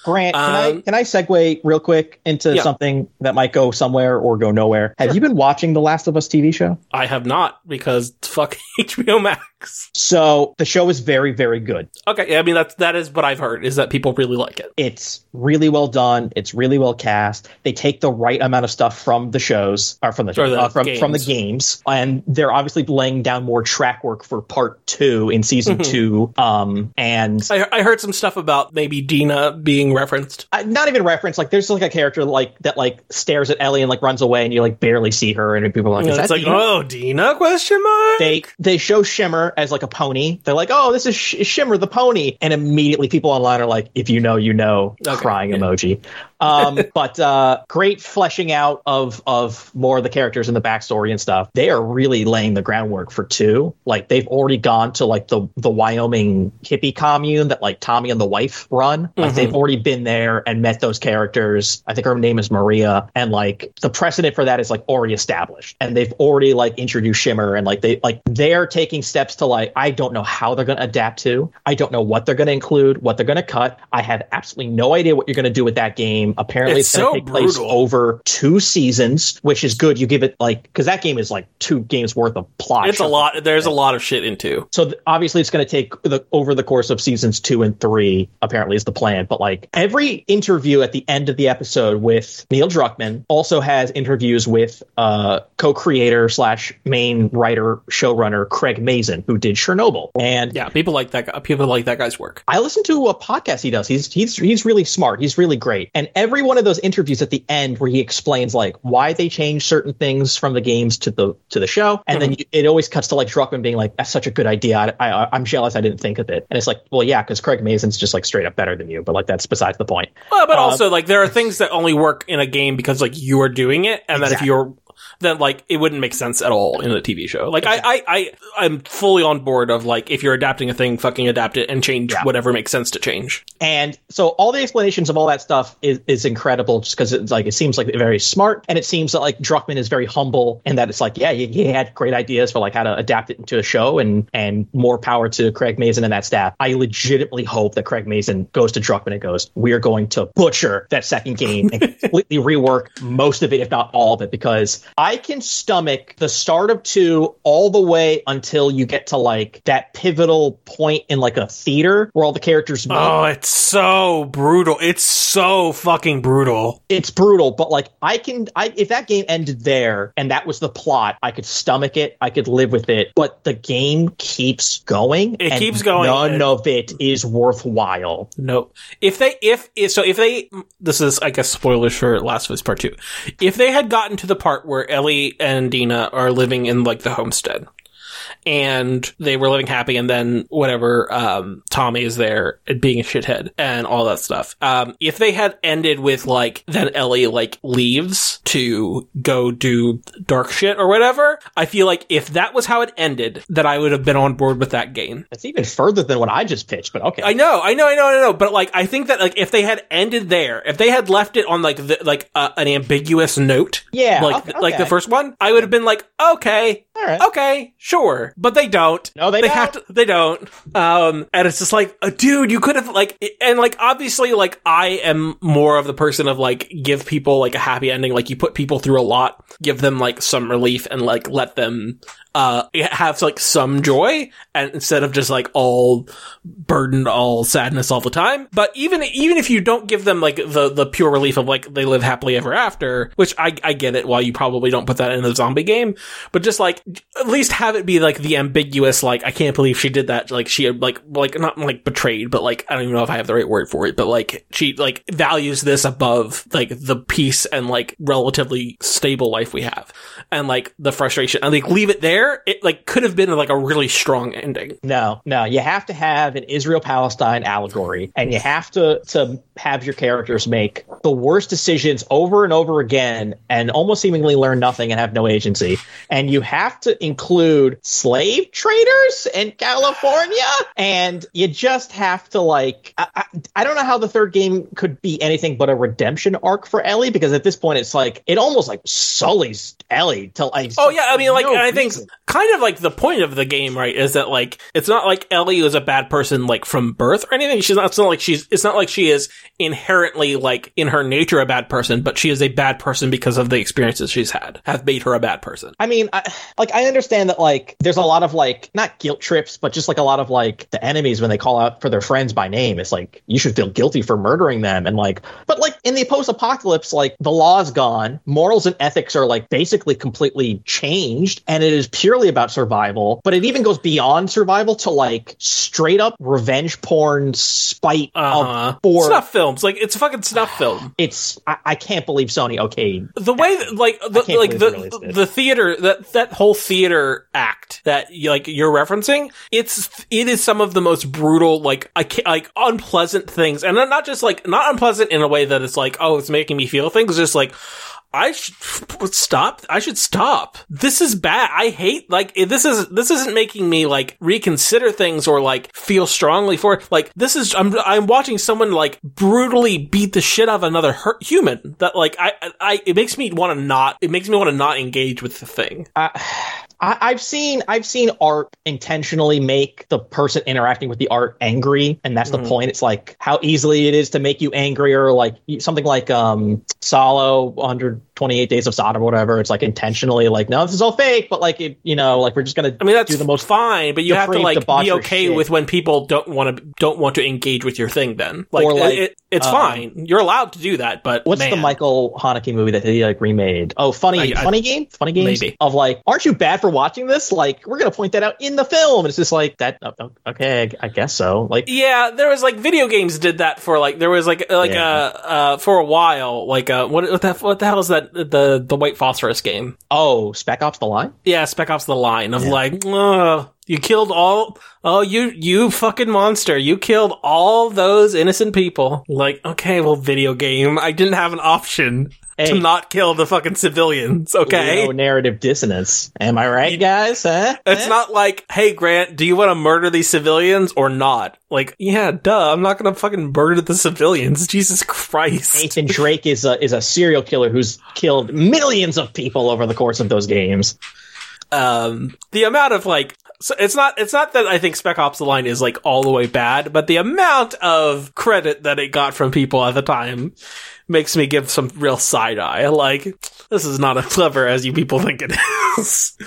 Grant, can I Um, can I segue real quick into Yeah. something that might go somewhere or go nowhere? Have you been watching the Last of Us TV show? I have not because fuck HBO Max. So the show is very, very good. Okay, I mean that's that is what I've heard is that people really like it. It's really well done. It's really well cast. They take the right amount of stuff from the shows or from the, Or the uh, from from the games. games, and they're obviously laying down more track work for part two in season Mm-hmm. two. Um, and I, I heard some stuff about maybe Dina being referenced. uh, not even referenced. Like there's like a character like that like stares at Ellie and like runs away, and you like barely see her, and people are like, And "Is it's that like, Dina?" oh, Dina? Question mark. they they show Shimmer as like a pony. They're like, "Oh, this is Sh- Shimmer the pony," and immediately people online are like, "If you know, you know," Okay, crying yeah. emoji. Um, but uh, great fleshing out of of more of the characters and the backstory and stuff. They are really laying the groundwork for two. Like they've already gone to like the the Wyoming hippie commune that like Tommy and the wife run. Like Mhm. they've already been there and met those characters. I think her name is Maria, and like the precedent for that is like already established, and they've already like introduced Shimmer, and like they like they're taking steps to like I don't know how they're going to adapt to. I don't know what they're going to include, what they're going to cut. I have absolutely no idea what you're going to do with that game. Apparently, It's it's, going so to take place brutal. over two seasons, which is good. You give it like because that game is like two games worth of plot. It's a lot. There's a lot of shit into. So th- obviously, it's going to take the over the course of seasons two and three. Apparently, is the plan. But like every interview at the end of the episode with Neil Druckmann also has interviews with uh, co-creator slash main writer showrunner Craig Mazin, who did Chernobyl. And Yeah, people like that. guy- People like that guy's work. I listen to a podcast he does. He's he's he's really smart. He's really great. And every one of those interviews at the end where he explains like why they changed certain things from the games to the to the show, and then you, it always cuts to like Druckmann being like, "That's such a good idea. I, I I'm jealous I didn't think of it." And it's like, well, yeah, because Craig Mazin's just like straight up better than you. But like that's besides the point. Well, but Uh, also like there are things that only work in a game because like you are doing it, and then if you're then like it wouldn't make sense at all in a TV show. Like I, I, I, I'm fully on board of like if you're adapting a thing, fucking adapt it and change Yeah. whatever makes sense to change. And so all the explanations of all that stuff is, is incredible just because it's like it seems like they're very smart and it seems that like Druckmann is very humble and that it's like, yeah, he, he had great ideas for like how to adapt it into a show and and more power to Craig Mazin and that staff. I legitimately hope that Craig Mazin goes to Druckmann and goes, We're going to butcher that second game and completely rework most of it, if not all of it, because I can stomach the start of two all the way until you get to like that pivotal point in like a theater where all the characters meet Oh, it's so brutal. It's so fucking brutal. it's brutal, but like I can, I if that game ended there and that was the plot, I could stomach it, I could live with it. But the game keeps going. It and keeps going. None of it is worthwhile. No. If they, if, if, so if they, this is, I guess, spoilers for Last of Us Part 2. If they had gotten to the part where Ellie and Dina are living in, like, the homestead, and they were living happy, and then whatever, um, Tommy is there being a shithead and all that stuff. Um, if they had ended with, like, then Ellie, like, leaves to go do dark shit or whatever, I feel like if that was how it ended, that I would have been on board with that game. It's even further than what I just pitched, but okay. I know, I know, I know, I know, but like, I think that like if they had ended there, if they had left it on like the, like uh, an ambiguous note, yeah, like okay, like the first one, I would have been like, okay, All right. okay, sure, but they don't. No, they have don't. to. They don't. Um, and it's just like, uh, dude, you could have like, and like, obviously, like, I am more of the person of like, give people like a happy ending. Like, you put people through a lot, give them like some relief, and like let them uh have like some joy, and instead of just like all burdened, all sadness all the time. But even even if you don't give them like the the pure relief of like they live happily ever after, which I I get it. While you probably don't put that in a zombie game, but just like at least have it be like the ambiguous like I can't believe she did that. Like she like like not like betrayed, but like I don't even know if I have the right word for it. But like she like values this above like the peace and like relatively stable life we have, and like the frustration and like leave it there. It like could have been like a really strong ending. No, no, you have to have an Israel Palestine allegory, and you have to to have your characters make the worst decisions over and over again, and almost seemingly learn nothing and have no agency. And you have to include slave traders in California, and you just have to like I, I, I don't know how the third game could be anything but a redemption arc for Ellie because at this point it's like it almost like sullies Ellie till I Oh yeah, I mean, like, no I think reason. Kind of like the point of the game, right, is that like it's not like Ellie was a bad person like from birth or anything. She's not. It's not like she's. It's not like she is inherently like in her nature a bad person, but she is a bad person because of the experiences she's had have made her a bad person. I mean, I, like I understand that like there's a lot of like not guilt trips, but just like a lot of like the enemies when they call out for their friends by name. It's like you should feel guilty for murdering them, and like, but like in the post-apocalypse, like the law's gone, morals and ethics are like basically completely changed, and it is purely about survival, but it even goes beyond survival to like straight up revenge porn spite Uh-huh. for Snuff films, like it's a fucking snuff film. it's I, I can't believe Sony okay. The way, that, like, the, like the they released it. the theater that that whole theater act that like you're referencing, it's it is some of the most brutal, like I can't, like unpleasant things, and not not just like not unpleasant in a way that it's like oh it's making me feel things, just like. I should stop. I should stop. This is bad. I hate like this is this isn't making me like reconsider things or like feel strongly for. Like this is I'm I'm watching someone like brutally beat the shit out of another hurt human. That like I I it makes me want to not. It makes me want to not engage with the thing. I, I, I've seen I've seen art intentionally make the person interacting with the art angry, and that's the Mhm. point. It's like how easily it is to make you angrier, like something like um Salò 128 Days of Sodom or whatever. It's like intentionally like no, this is all fake, but like it, you know, like we're just gonna I mean that's do the most fine, but you have to like be okay shit. with when people don't want to don't want to engage with your thing. Then like, Or, like, it, it's um, fine. You're allowed to do that, but What's the. Michael Haneke movie that he like remade? Oh, funny, I- I- funny game, funny games. Maybe. Of like, aren't you bad for watching this? Like, we're gonna point that out in the film. And it's just like that. oh, oh, Okay, I, guess so. Like, Yeah, there was like video games did that for like there was like like Yeah. uh uh for a while like uh what what the what the hell is that the the white phosphorus game? oh, Spec Ops: The Line. Yeah, Spec Ops: The Line of Yeah. like you killed all oh you you fucking monster you killed all those innocent people. Like okay, well video game I didn't have an option Hey. to not kill the fucking civilians. Okay. No narrative dissonance. Am I right, guys? Huh? It's Huh? not like, hey Grant, do you want to murder these civilians or not? Like, yeah, duh, I'm not gonna fucking murder the civilians. Jesus Christ. Nathan Drake is a is a serial killer who's killed millions of people over the course of those games. Um, the amount of like, so it's not, it's not that I think Spec Ops: The Line is like all the way bad, but the amount of credit that it got from people at the time makes me give some real side eye. Like, this is not as clever as you people think it is.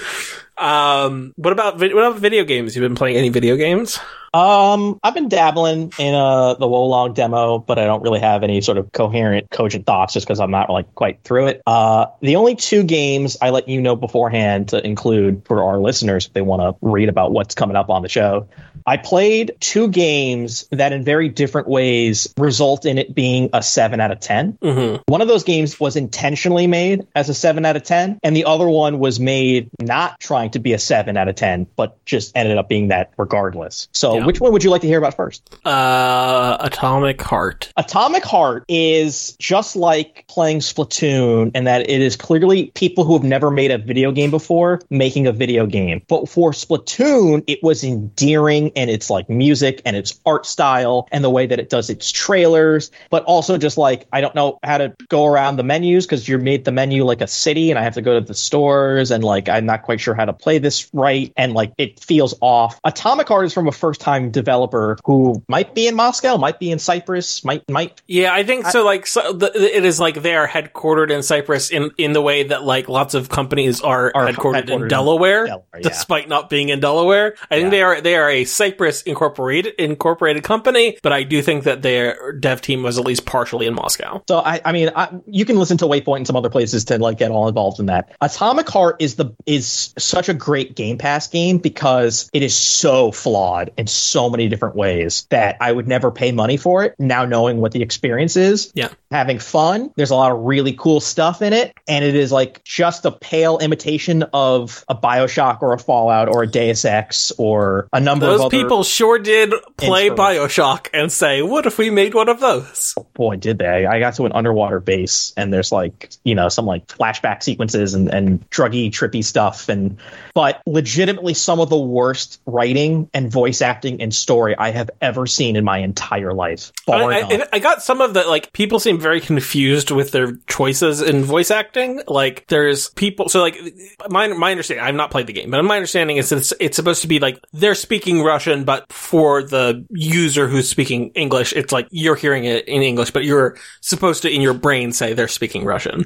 um, what about what about video games? You've been playing any video games? Um, I've been dabbling in uh the Wo Long demo, but I don't really have any sort of coherent, cogent thoughts just because I'm not like quite through it. Uh, the only two games I let you know beforehand to include for our listeners if they want to read about what's coming up on the show. I played two games that in very different ways result in it being a seven out of ten. Mm-hmm. One of those games was intentionally made as a 7 out of 10, and the other one was made not trying to be a 7 out of 10, but just ended up being that regardless. So, Yeah. which one would you like to hear about first? Uh, Atomic Heart. Atomic Heart is just like playing Splatoon, in that it is clearly people who have never made a video game before making a video game. But for Splatoon, it was endearing and its like music and its art style and the way that it does its trailers, but also just like I don't know how to go around the menus because you made the menu like a city and I have to go to the stores and like I'm not quite sure how to play this right and like it feels off. Atomic Heart is from a first time developer who might be in Moscow, might be in Cyprus, might might Yeah, I think so. Like, so the, it is like they are headquartered in Cyprus in in the way that like lots of companies are, Are headquartered, headquartered in in Delaware, Delaware, yeah. despite not being in Delaware. I think they are they are a Cyprus incorporated incorporated company, but I do think that their dev team was at least partially in Moscow. So I, I mean, I, you can listen to Waypoint and some other places to like get all involved in that. Atomic Heart is the is such a great Game Pass game because it is so flawed in so many different ways that I would never pay money for it. Now knowing what the experience is, Yeah. having fun. There's a lot of really cool stuff in it, and it is like just a pale imitation of a Bioshock or a Fallout or a Deus Ex or a number of Those people sure did play Bioshock and say, "What if we made one of those?" boy did they i got to an underwater base and there's like you know some like flashback sequences and, and druggy trippy stuff and but legitimately some of the worst writing and voice acting and story i have ever seen in my entire life I. I, I got some of the like people seem very confused with their choices in voice acting. Like there's people, so like my my understanding, I've not played the game, but my understanding is it's, it's supposed to be like they're speaking Russian, but for the user who's speaking English, it's like you're hearing it in English, but you're supposed to in your brain say they're speaking Russian.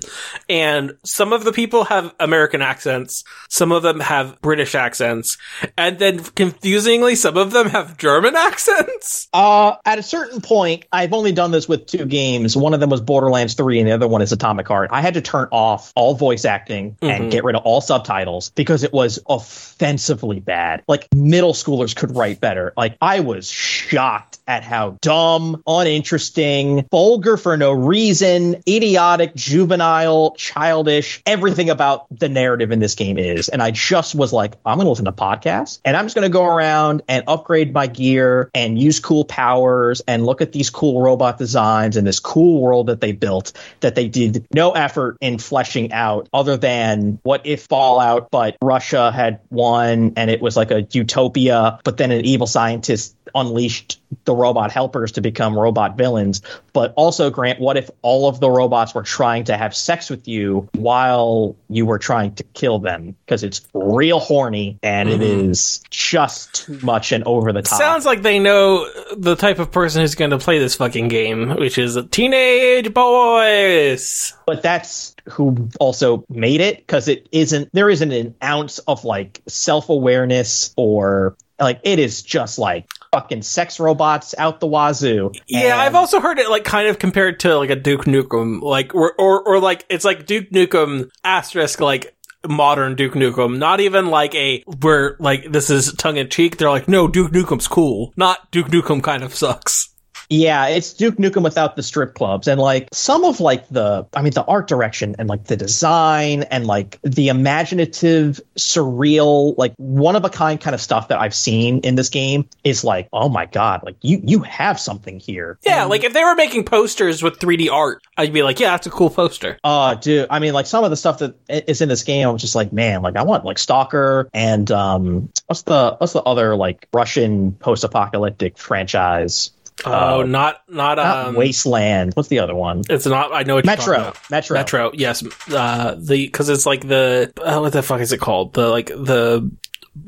And some of the people have American accents, some of them have British accents, and then confusingly, some of them have German accents. Uh, at a certain point, I've only done this with two games. One of them was Borderlands 3 and the other one is Atomic Heart. I had to turn off all voice acting and get rid of all subtitles because it was offensively bad. Like middle schoolers could write better. Like I was shocked at how dumb, uninteresting, vulgar for no reason, idiotic, juvenile, childish, everything about the narrative in this game is. And I just was like, I'm going to listen to podcasts and I'm just going to go around and upgrade my gear and use cool powers and look at these cool robot designs and this cool world that they built that they did no effort in fleshing out other than what if Fallout, but Russia had won and it was like a utopia, but then an evil scientist unleashed the robot helpers to become robot villains. But also, Grant, what if all of the robots were trying to have sex with you while you were trying to kill them? Because it's real horny and it mm-hmm. is just too much and over the top. Sounds like they know the type of person who's going to play this fucking game, which is teenage boys. but that's who also made it because it isn't there isn't an ounce of like self-awareness or like it is just like fucking sex robots out the wazoo Yeah, And- I've also heard it like kind of compared to like a Duke Nukem, like or or, or like it's like Duke Nukem asterisk like modern Duke Nukem, not even like a where like this is tongue in cheek. They're like, no, Duke Nukem's cool, not Duke Nukem kind of sucks. Yeah, it's Duke Nukem without the strip clubs and like some of like the I mean the art direction and like the design and like the imaginative surreal like one of a kind kind of stuff that I've seen in this game is like oh my god like you you have something here. Yeah, like if they were making posters with 3D art, I'd be like, yeah, that's a cool poster. Uh dude, I mean like some of the stuff that is in this game I'm just like man like I want like Stalker and um what's the what's the other like Russian post-apocalyptic franchise? Oh, Uh, not not Not um. Wasteland. What's the other one? It's not. I know what you're Metro. about. Metro. Metro. Yes. Uh, the because it's like the uh, what the fuck is it called? The like the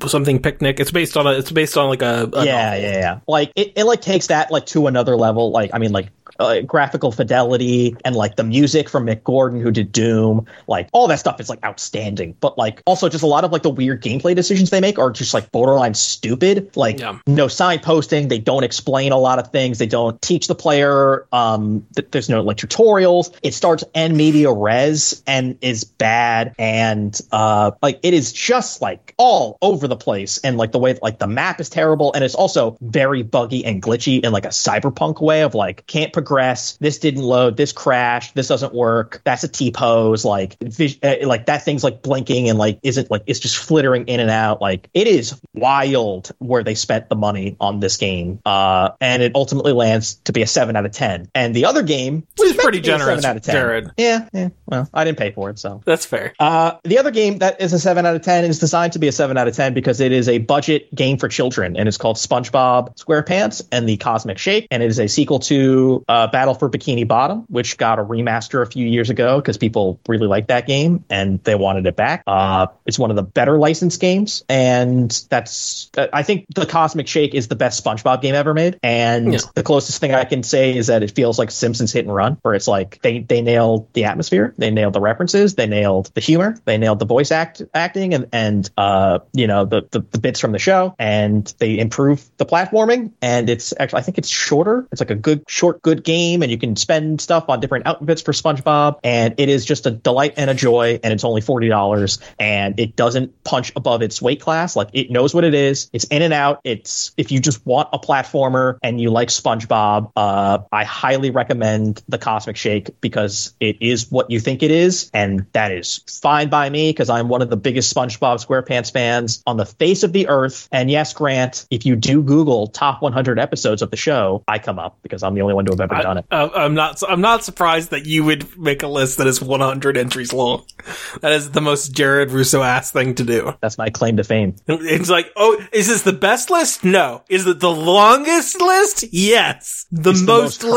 something picnic. It's based on a. It's based on like a. a yeah, novel. yeah, yeah. Like it, it like takes that like to another level. Like I mean, like uh, graphical fidelity and like the music from Mick Gordon who did Doom. Like all that stuff is like outstanding. But like also just a lot of like the weird gameplay decisions they make are just like borderline stupid. Like Yeah. no signposting. They don't explain a lot of things. They don't teach the player. Um, th- there's no like tutorials. It starts en media res and is bad. And uh, like it is just like all over the place. And like the way like the map is terrible. And it's also very buggy and glitchy in like a cyberpunk way of like can't progress. This didn't load. This crashed. This doesn't work. That's a T pose. Like vis- uh, like that thing's like blinking and like isn't like it's just flittering in and out. Like it is wild where they spent the money on this game. Uh, and it ultimately lands to be a seven out of ten. And the other game Which is pretty to be a generous, Seven out of ten. Jared. Yeah, yeah. Well, I didn't pay for it, so. That's fair. Uh, the other game that is a 7 out of 10 is designed to be a 7 out of 10 because it is a budget game for children and it's called SpongeBob SquarePants and the Cosmic Shake. And it is a sequel to uh, Battle for Bikini Bottom, which got a remaster a few years ago because people really liked that game and they wanted it back. Uh, it's one of the better licensed games. And that's, uh, I think the Cosmic Shake is the best SpongeBob game ever made. And Yeah. the closest thing I can say is that it feels like Simpsons Hit and Run, where it's like they, they nailed the atmosphere, they nailed the references, they nailed the humor, they nailed the voice act acting, and and uh you know the, the the bits from the show, and they improved the platforming. And it's actually I think it's shorter. It's like a good short good game, and you can spend stuff on different outfits for SpongeBob, and it is just a delight and a joy. And it's only forty dollars, and it doesn't punch above its weight class. Like it knows what it is. It's in and out. It's if you just want a platformer and you like SpongeBob, uh, I highly recommend the Cosmic Shake because it is what you think it is, and that is fine by me because I'm one of the biggest SpongeBob SquarePants fans on the face of the earth. And yes, Grant, if you do Google top 100 episodes of the show, I come up because I'm the only one to have ever done it. I'm not. I'm not surprised that you would make a list that is 100 entries long. That is the most Jared Russo ass thing to do. That's my claim to fame. It's like, oh, is this the best list? No. Is it the longest list? Yes. The It's the most, most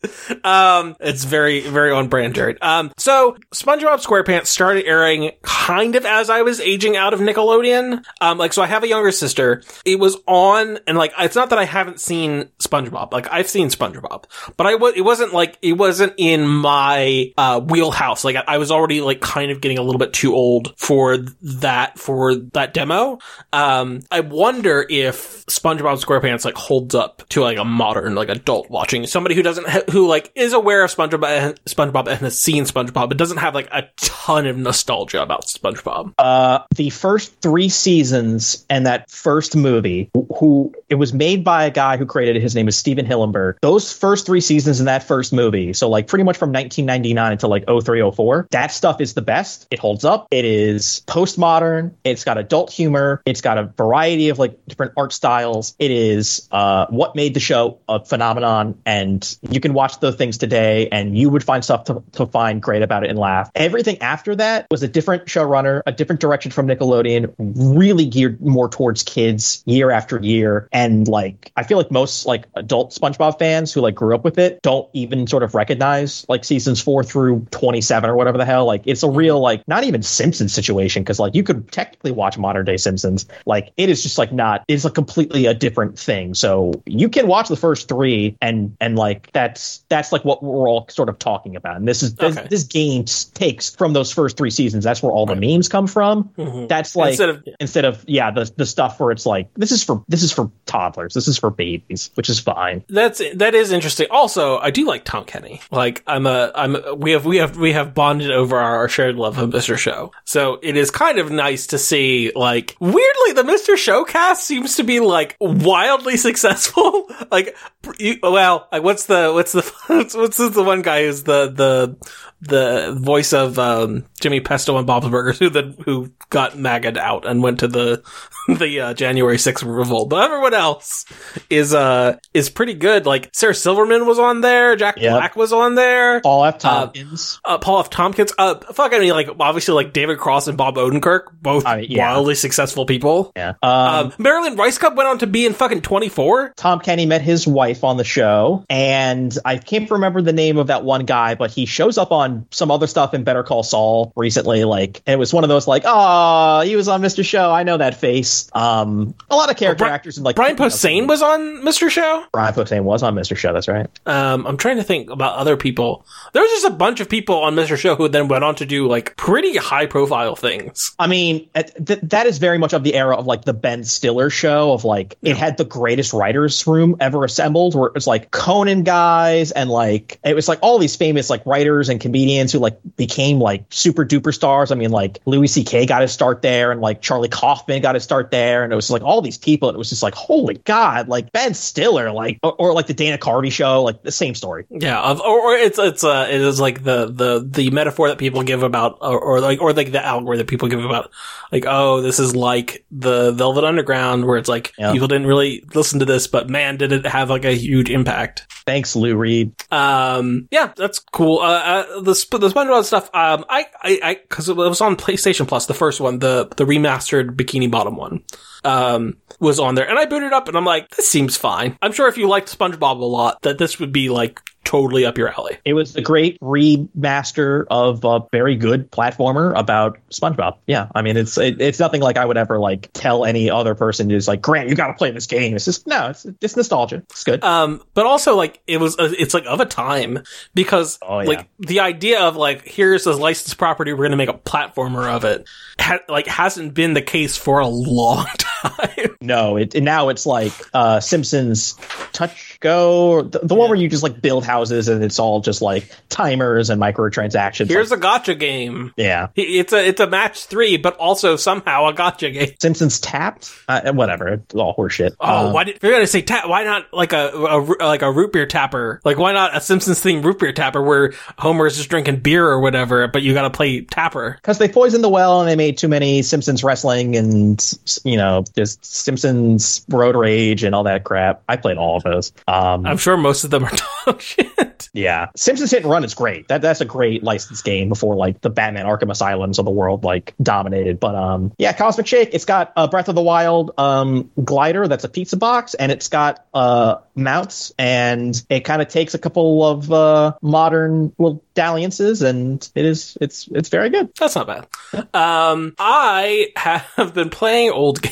correct. list. Um, it's very, very on brand, Jared. Um, so SpongeBob SquarePants started airing kind of as I was aging out of Nickelodeon. Um, like, so I have a younger sister. It was on, and like, it's not that I haven't seen SpongeBob. Like, I've seen SpongeBob, but I was, it wasn't like, it wasn't in my, uh, wheelhouse. Like I, I was already like kind of getting a little bit too old for that, for that demo. Um, I wonder if SpongeBob SquarePants like holds up to like a modern, like adult watching somebody who doesn't, ha- who like is aware of SpongeBob, SpongeBob and has seen SpongeBob, but doesn't have like a ton of nostalgia about SpongeBob. Uh, the first three seasons and that first movie, who- it was made by a guy who created it. His name is Stephen Hillenburg. Those first three seasons in that first movie, so like pretty much from 1999 until like 03, 04, that stuff is the best. It holds up. It is postmodern. It's got adult humor. It's got a variety of like different art styles. It is uh, what made the show a phenomenon. And you can watch those things today and you would find stuff to, to find great about it and laugh. Everything after that was a different showrunner, a different direction from Nickelodeon, really geared more towards kids year after year. And like, I feel like most like adult SpongeBob fans who like grew up with it don't even sort of recognize like seasons four through 27 or whatever the hell. Like, it's a real, like, not even Simpsons situation because like you could technically watch modern day Simpsons. Like, it is just like not, it's a completely a different thing. So you can watch the first three and, and like, that's, that's like what we're all sort of talking about. And this is, this, Okay. this game takes from those first three seasons. That's where all the memes come from. Mm-hmm. That's like, Instead of- instead of, yeah, the, the stuff where it's like, this is for, this is for toddlers. This is for babies, which is fine. That's that is interesting. Also, I do like Tom Kenny. Like I'm a I'm a, we have we have we have bonded over our shared love of Mr. Show. So it is kind of nice to see like weirdly the Mr. Show cast seems to be like wildly successful. like you, well, like what's the what's the what's, what's the one guy who's the the the voice of um, Jimmy Pesto and Bob's Burgers who the who got magged out and went to the the uh, January 6th revolt. But everyone else is uh is pretty good. Like Sarah Silverman was on there, Jack Yep. Black was on there. Paul F. Tompkins. Uh, Paul F. Tompkins, uh, fuck, I mean, like, obviously, like, David Cross and Bob Odenkirk, both I mean, yeah. wildly successful people. yeah. Um, Um, Mary Lynn Rajskub went on to be in fucking 24. Tom Kenny met his wife on the show, and I can't remember the name of that one guy, but he shows up on some other stuff in Better Call Saul recently. Like, and it was one of those like, oh, he was on Mr. Show. I know that face. Um, a lot of character Bri- actors and like Brian Posehn was on Mr. Show. Brian Posehn was on Mr. Show. That's right. Um, I'm trying to think about other people. There was just a bunch of people on Mr. Show who then went on to do, like, pretty high profile things. I mean, th- that is very much of the era of like the Ben Stiller show of like it had the greatest writers room ever assembled, where it was like Conan guys and like it was like all these famous like writers and comedians who like became like super duper stars. I mean, like Louis C.K. got his start there, and like Charlie Kaufman got his start there, and it was like all these people, and it was just like holy god, like Ben Stiller, like or, or like the Dana Carvey show, like the same story. Yeah, of, or, or it's it's uh it is like the the the metaphor that people give about or, or like or like the algorithm that people give about like oh this is like the Velvet Underground where it's like Yeah. people didn't really listen to this but man did it have like a huge impact. Thanks, Lou Reed. Um, yeah, that's cool. Uh, uh the Sp- the SpongeBob stuff. Um, I I I because it was on PlayStation Plus, the first one, the the remastered Bikini Bottom one, um, was on there, and I booted up, and I'm like, this seems fine. I'm sure if you liked SpongeBob a lot, that this would be like totally up your alley. It was a great remaster of a very good platformer about SpongeBob. Yeah, I mean it's it, it's nothing like I would ever like tell any other person who's like Grant, you got to play this game. It's just no, it's it's nostalgia. It's good. Um, but also like it was, uh, it's like of a time because Oh, yeah. like the idea of like here's this licensed property, we're gonna make a platformer of it, ha- like hasn't been the case for a long time. no, it and now it's like uh Simpsons Touch Go, the, the one where you just like build houses and it's all just like timers and microtransactions. Here's like, a gacha game. yeah. It's a it's a match three, but also somehow a gacha game. Simpsons Tapped, uh, whatever. It's all horseshit. Oh, um, why did, you're gonna say tap? Why not like a, a like a root beer tapper? Like why not a Simpsons themed root beer tapper where Homer is just drinking beer or whatever, but you got to play tapper? because they poisoned the well and they made too many Simpsons wrestling and you know just Simpsons Road Rage and all that crap. I played all of those. Um, I'm sure most of them are dog shit. yeah, Simpsons Hit and Run is great. That that's a great licensed game before like the Batman Arkham Asylums of the world like dominated. But um, yeah, Cosmic Shake. It's got a Breath of the Wild um glider that's a pizza box and it's got uh mounts and it kind of takes a couple of uh modern little dalliances and it is it's it's very good. That's not bad. Um, I have been playing old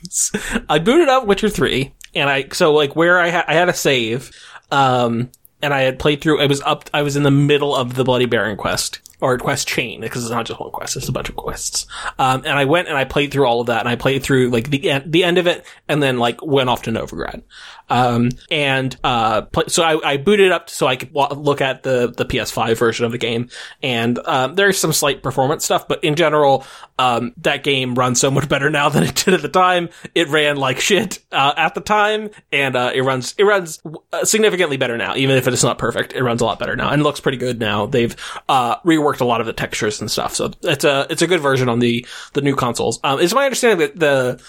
games. I booted up Witcher three, and I so like where I ha- I had a save, um, and I had played through. I was up. I was in the middle of the Bloody Baron quest or quest chain because it's not just one quest; it's a bunch of quests. Um, and I went and I played through all of that, and I played through like the end, the end of it, and then like went off to Novigrad. Um, and uh, so I, I booted up so I could look at the the PS5 version of the game, and um, there's some slight performance stuff, but in general, um, that game runs so much better now than it did at the time. It ran like shit uh, at the time, and uh, it runs it runs significantly better now, even if it is not perfect. It runs a lot better now and looks pretty good now. They've uh, reworked a lot of the textures and stuff, so it's a it's a good version on the the new consoles. Um, it's my understanding that the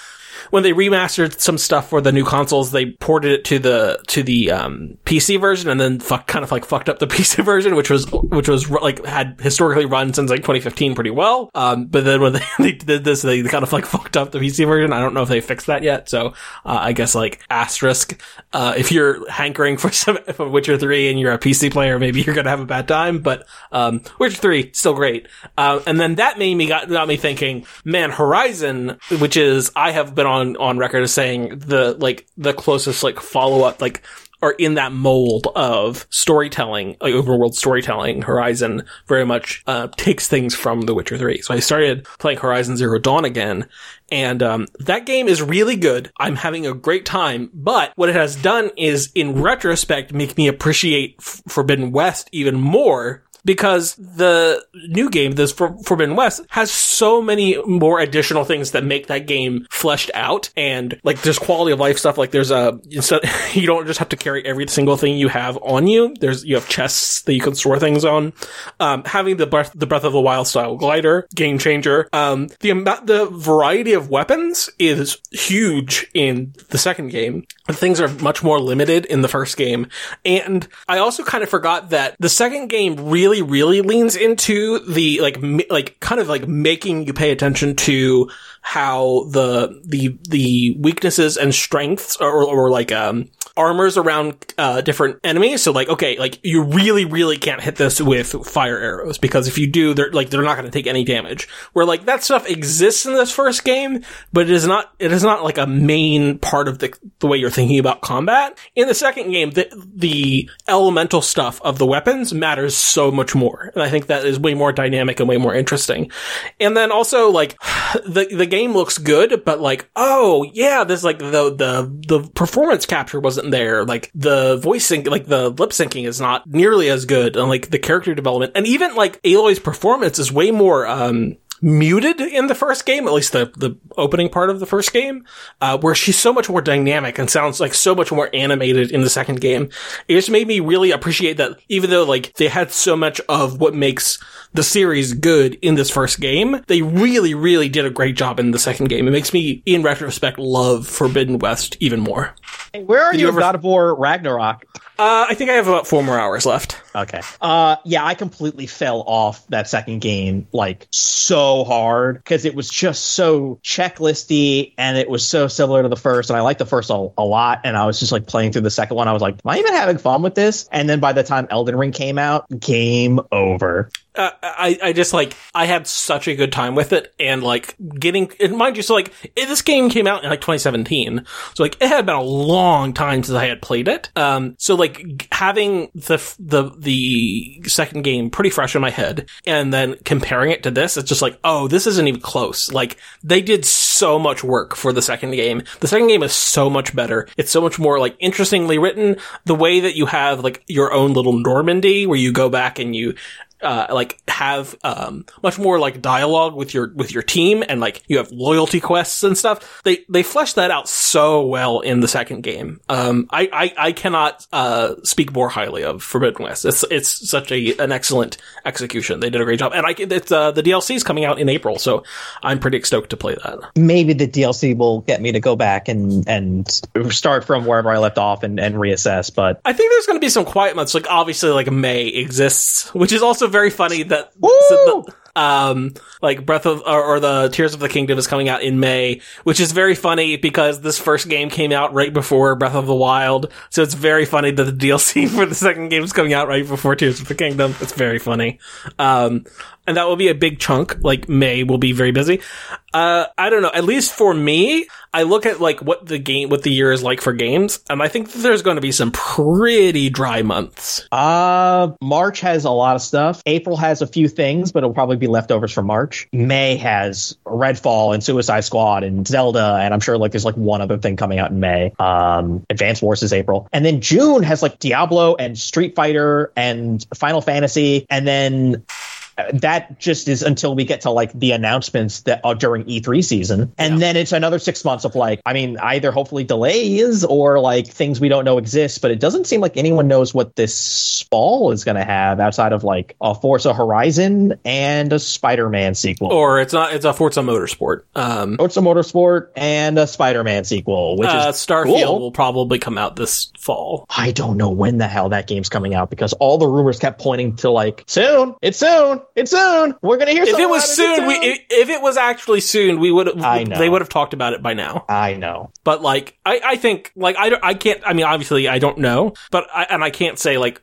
when they remastered some stuff for the new consoles, they ported it to the to the um, PC version, and then fuck, kind of like fucked up the PC version, which was which was like had historically run since like 2015 pretty well. Um, but then when they, they did this, they kind of like fucked up the PC version. I don't know if they fixed that yet. So uh, I guess like asterisk, uh, if you're hankering for some for Witcher 3 and you're a PC player, maybe you're gonna have a bad time. But um, Witcher 3 still great. Uh, and then that made me got got me thinking, man, Horizon, which is I have been on on record as saying the like the closest like follow up like are in that mold of storytelling, like overworld storytelling. Horizon very much uh, takes things from The Witcher 3. So I started playing Horizon Zero Dawn again, and um, that game is really good. I'm having a great time, but what it has done is, in retrospect, make me appreciate F- Forbidden West even more because the new game, this For- Forbidden West, has so many more additional things that make that game fleshed out. And like, there's quality of life stuff. Like, there's a, instead, you don't just have to carry every single thing you have on you. There's, you have chests that you can store things on. Um, having the Breath, the Breath of the Wild style glider, game changer. Um, the amount, the variety of weapons is huge in the second game. Things are much more limited in the first game. And I also kind of forgot that the second game really, really leans into the, like, m- like, kind of like making you pay attention to how the, the, the weaknesses and strengths or, or like, um, armors around, uh, different enemies. So like, okay, like, you really, really can't hit this with fire arrows because if you do, they're, like, they're not going to take any damage. Where like, that stuff exists in this first game, but it is not, it is not like a main part of the, the way you're thinking about combat. In the second game, the, the elemental stuff of the weapons matters so much more. And I think that is way more dynamic and way more interesting. And then also like, the, the game looks good, but like, oh yeah, this like the, the, the performance capture wasn't there. Like the voice like the lip syncing is not nearly as good. And like the character development and even like Aloy's performance is way more, um, muted in the first game, at least the, the opening part of the first game, uh, where she's so much more dynamic and sounds like so much more animated in the second game. It just made me really appreciate that even though like they had so much of what makes the series good in this first game, they really, really did a great job in the second game. It makes me, in retrospect, love Forbidden West even more. Hey, where are Did you, you ever- God of War Ragnarok? Uh, I think I have about four more hours left. Okay. Uh, yeah, I completely fell off that second game like so hard because it was just so checklisty and it was so similar to the first. And I liked the first a, a lot. And I was just like playing through the second one. I was like, am I even having fun with this? And then by the time Elden Ring came out, game over. uh, I, I just like I had such a good time with it and like getting and mind you so like this game came out in like 2017 so like it had been a long time since I had played it um so like g- having the f- the the second game pretty fresh in my head and then comparing it to this it's just like oh this isn't even close. Like they did so much work for the second game. The second game is so much better. It's so much more like interestingly written. The way that you have like your own little Normandy where you go back and you uh, like have um much more like dialogue with your with your team and like you have loyalty quests and stuff. They they flesh that out so well in the second game. Um, I I, I cannot uh speak more highly of Forbidden West. It's it's such a an excellent execution. They did a great job, and I it's uh the DLC is coming out in April, so I'm pretty stoked to play that. Maybe the DLC will get me to go back and, and start from wherever I left off and, and reassess. But I think there's going to be some quiet months. Like obviously, like May exists, which is also very funny that so the- um like Breath of or, or the Tears of the Kingdom is coming out in May, which is very funny because this first game came out right before Breath of the Wild. So it's very funny that the DLC for the second game is coming out right before Tears of the Kingdom. It's very funny. Um and that will be a big chunk. Like May will be very busy. Uh, I don't know. At least for me, I look at like what the game, what the year is like for games, and I think there's going to be some pretty dry months. Uh, March has a lot of stuff. April has a few things, but it'll probably be leftovers from March. May has Redfall and Suicide Squad and Zelda, and I'm sure like there's like one other thing coming out in May. Um, Advance Wars is April, and then June has like Diablo and Street Fighter and Final Fantasy, and then that just is until we get to like the announcements that are during E3 season. And Yeah. then it's another six months of like, I mean, either hopefully delays or like things we don't know exist, but it doesn't seem like anyone knows what this fall is going to have outside of like a Forza Horizon and a Spider Man sequel. Or it's not. It's a Forza Motorsport. Um, Forza Motorsport and a Spider Man sequel, which uh, is Starfield cool. will probably come out this fall. I don't know when the hell that game's coming out because all the rumors kept pointing to like soon, it's soon, it's soon. We're gonna hear. If it was soon, it's we if, if it was actually soon, we would. I know. They would have talked about it by now. I know. But like, I, I think like I, don't- I can't. I mean, obviously, I don't know, but I, and I can't say like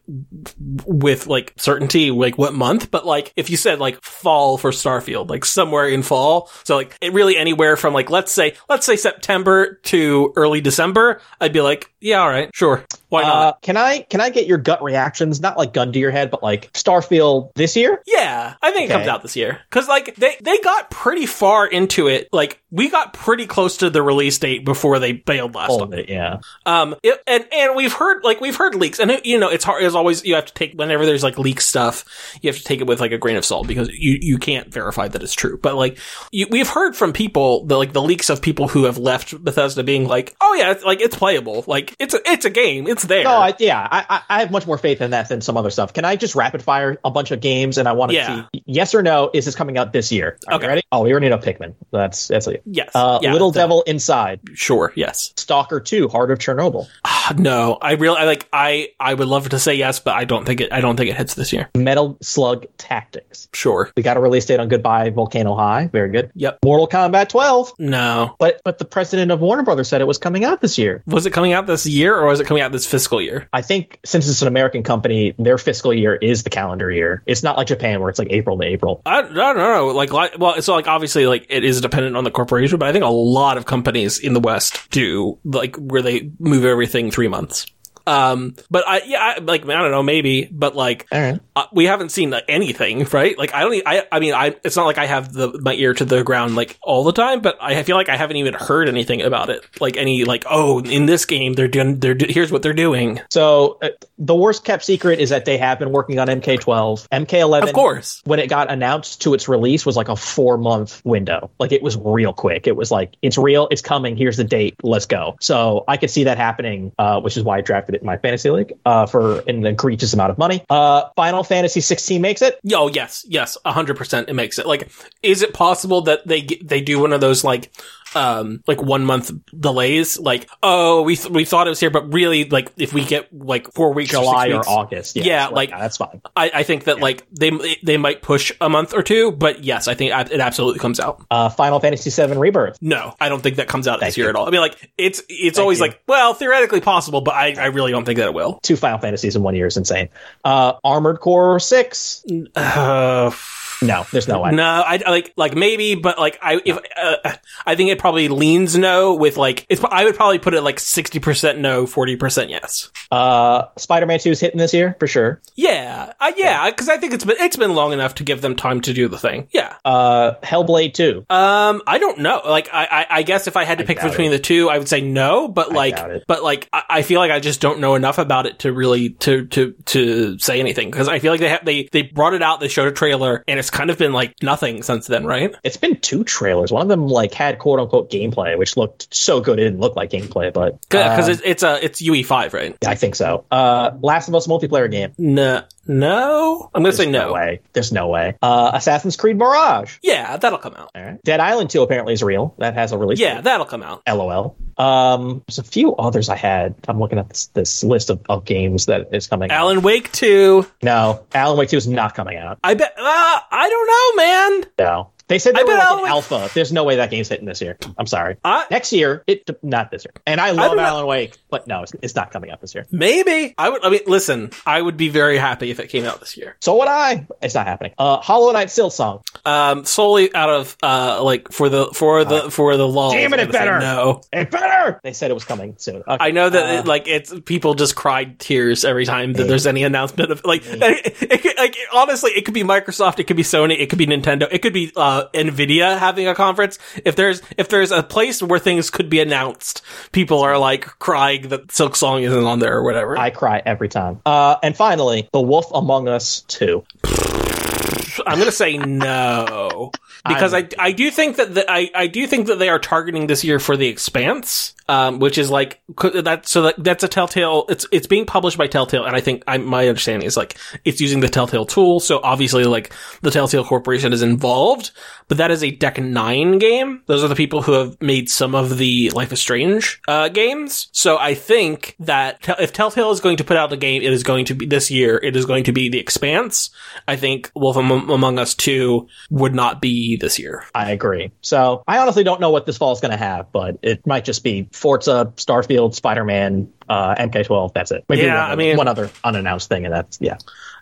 with like certainty like what month. But like, if you said like fall for Starfield, like somewhere in fall, so like it really anywhere from like let's say let's say September to early December, I'd be like, yeah, all right, sure, why not? Uh, can I can I get your gut reactions? Not like gun to your head, but like Starfield this year. Yeah, I think it comes out this year because like they they got pretty far into it. Like we got pretty close to the release date before they bailed last All on of it. yeah. Um, it, and and we've heard like we've heard leaks, and it- you know it's hard as always. You have to take whenever there's like leak stuff, you have to take it with like a grain of salt because you you can't verify that it's true. But like you, we've heard from people the like the leaks of people who have left Bethesda being like, oh yeah, it's, like it's playable, like it's a it's a game, it's there. No, I, yeah, I, I- I have much more faith in that than some other stuff. Can I just rapid fire a bunch of games and I want to Yeah. see yes or no? Is this coming out this year? Are Okay. ready? Oh, we already know Pikmin. That's that's it. yes, Uh, yeah, Little that- Devil Inside, sure, yes. Stalker Two, Heart of Chernobyl, Ah, no, I really I like I I would love to say yes, but I don't think it I don't think it hits this year. Metal Slug Tactics. Sure. We got a release date on Goodbye Volcano High. Very good. Yep. Mortal Kombat 12. No. But but the president of Warner Brothers said it was coming out this year. Was it coming out this year or was it coming out this fiscal year? I think since it's an American company, their fiscal year is the calendar year. It's not like Japan where it's like April to April. I, I don't know. Like, like, well, it's like obviously like it is dependent on the corporation, but I think a lot of companies in the West do like where they move everything three months. Um, but I, yeah, I, like, I don't know, maybe, but like, All right. Uh, we haven't seen like, anything, right? Like, I don't, I, I mean, I, it's not like I have the, my ear to the ground like all the time, but I feel like I haven't even heard anything about it. Like any, like, oh, in this game, they're doing, they're, do- here's what they're doing. So uh, the worst kept secret is that they have been working on MK12. MK11, Of course. when it got announced to its release, was like a four month window. Like it was real quick. It was like, it's real, it's coming, here's the date, let's go. So I could see that happening, uh, which is why I drafted it in my fantasy league uh, for an egregious amount of money. Uh, Final Fantasy 16 makes it. Oh yes, yes, a hundred percent. It makes it like. Is it possible that they they do one of those like, um, like one month delays? Like, oh, we th- we thought it was here, but really, like, if we get like four weeks, July or, or August. Yeah, so, like- yeah, that's fine. I, I think that like they they might push a month or two, but yes, I think it absolutely comes out. Uh, Final Fantasy VII Rebirth. No, I don't think that comes out this year you. at all. I mean, like, it's it's Thank always you. like, well, theoretically possible, but I, I really don't think that it will. Two Final Fantasies in one year is insane. Uh, Armored Core 6. Uh, No, there's no way. No, I, like like maybe, but like I if uh, I think it probably leans no with like it's. I would probably put it like sixty percent no, forty percent yes. Uh, Spider-Man 2 is hitting this year for sure. Yeah, uh, yeah, because I think it's been it's been long enough to give them time to do the thing. Yeah. Uh, Hellblade 2. Um, I don't know. Like, I, I, I guess if I had to I pick between the two, I would say no. But like, but like, I, I feel like I just don't know enough about it to really to to to say anything because I feel like they have they they brought it out, they showed a trailer, and it's kind of been like nothing since then, right? It's been two trailers. One of them like had quote unquote gameplay, which looked so good it didn't look like gameplay, but Because uh, it's it's a it's UE five, right? I think so. Uh, Last of Us multiplayer game. No, no. I'm gonna There's say no. way. There's no way. Uh, Assassin's Creed Mirage. Yeah, that'll come out. All right. Dead Island 2 apparently is real. That has a release. Yeah, date. that'll come out. LOL. Um, there's a few others I had. I'm looking at this this list of, of games that is coming. out. Alan Wake two. No, Alan Wake 2 is not coming out. I bet. Uh, I don't know, man. No. They said I they were bet like Alan an Wake- alpha. There's no way that game's hitting this year. I'm sorry. I, Next year, it not this year. And I love know. Alan Wake, but no, it's, it's not coming out this year. maybe I would. I mean, listen. I would be very happy if it came out this year. So would I. It's not happening. Uh, Hollow Knight Silksong. um, solely out of uh, like for the for the for the law. Damn it, it better. No, It better. They said it was coming soon. Okay. I know that Uh, it, like it's people just cried tears every time that there's any announcement of like it, it, like honestly it could be Microsoft, it could be Sony, it could be Nintendo, it could be uh, Nvidia having a conference. If there's if there's a place where things could be announced, people are like crying that Silksong isn't on there or whatever. I cry every time. Uh, and finally, The Wolf Among Us 2. I'm gonna say no because I I do think that the, I I do think that they are targeting this year for the Expanse, um, which is like that. So that, that's a Telltale. It's it's being published by Telltale, and I think I, my understanding is like it's using the Telltale tool. So obviously, like the Telltale Corporation is involved, but that is a Deck Nine game. Those are the people who have made some of the Life is Strange uh, games. So I think that if Telltale is going to put out a game, it is going to be this year. It is going to be the Expanse. I think Wolf Among Us Two would not be this year. I agree. So I honestly don't know what this fall is going to have, but it might just be Forza, Starfield, Spider Man, uh, MK12. That's it. Maybe Yeah, one I mean- one other unannounced thing, and that's yeah.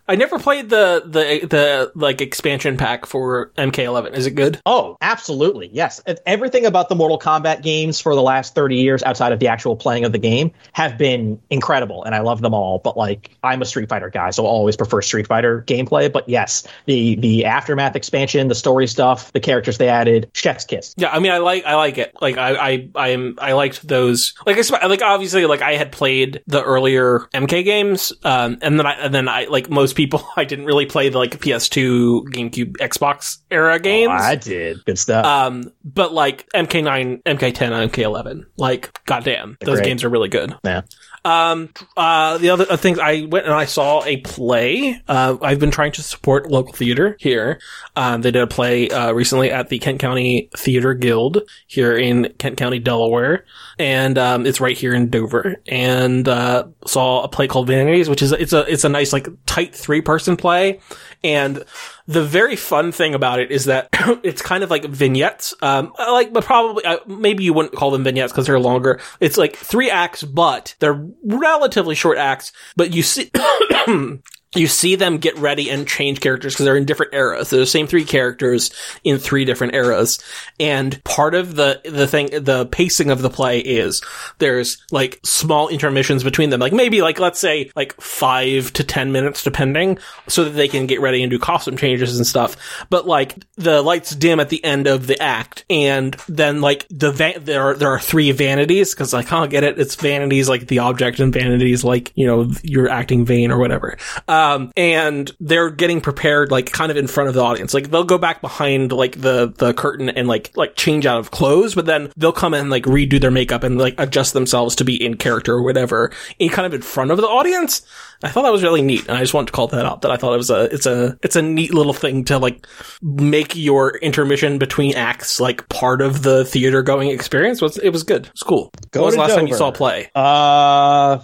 I never played the the the like expansion pack for MK11. Is it good? Oh, absolutely. Yes. Everything about the Mortal Kombat games for the last 30 years outside of the actual playing of the game have been incredible and I love them all, but like I'm a Street Fighter guy, so I always prefer Street Fighter gameplay, but yes, the the aftermath expansion, the story stuff, the characters they added, chef's kiss. Yeah, I mean, I like I like it. Like I I I am I liked those. Like I like obviously like I had played the earlier MK games, um, and then I and then I like most people I didn't really play the like PS2, GameCube, Xbox era games. Oh, I did. Good stuff. um, but like MK9, MK10, and MK11, like goddamn, those great. games are really good. yeah. Um, uh, the other things I went and I saw a play. Uh, I've been trying to support local theater here. Um, they did a play, uh, recently at the Kent County Theater Guild here in Kent County, Delaware. And, um, it's right here in Dover. And, uh, saw a play called Vanities, which is, it's a, it's a nice, like, tight three person play. And the very fun thing about it is that it's kind of like vignettes. Um, like, but probably, uh, maybe you wouldn't call them vignettes because they're longer. It's like three acts, but they're relatively short acts, but you see, you see them get ready and change characters because they're in different eras. They're the same three characters in three different eras. And part of the, the thing, the pacing of the play is there's like small intermissions between them. Like maybe like, let's say like five to 10 minutes depending so that they can get ready and do costume changes and stuff. But like the lights dim at the end of the act and then like the, va- there are, there are three vanities because I can't get it. It's vanities like the object and vanities like, you know, you're acting vain or whatever. Uh, Um, and they're getting prepared like kind of in front of the audience. Like they'll go back behind like the, the curtain and like, like change out of clothes, but then they'll come and like redo their makeup and like adjust themselves to be in character or whatever in kind of in front of the audience. I thought that was really neat, and I just wanted to call that out. That I thought it was a, it's a, it's a neat little thing to like make your intermission between acts like part of the theater going experience. Was it was good. It's cool. Go what was the last time you saw a play? Uh,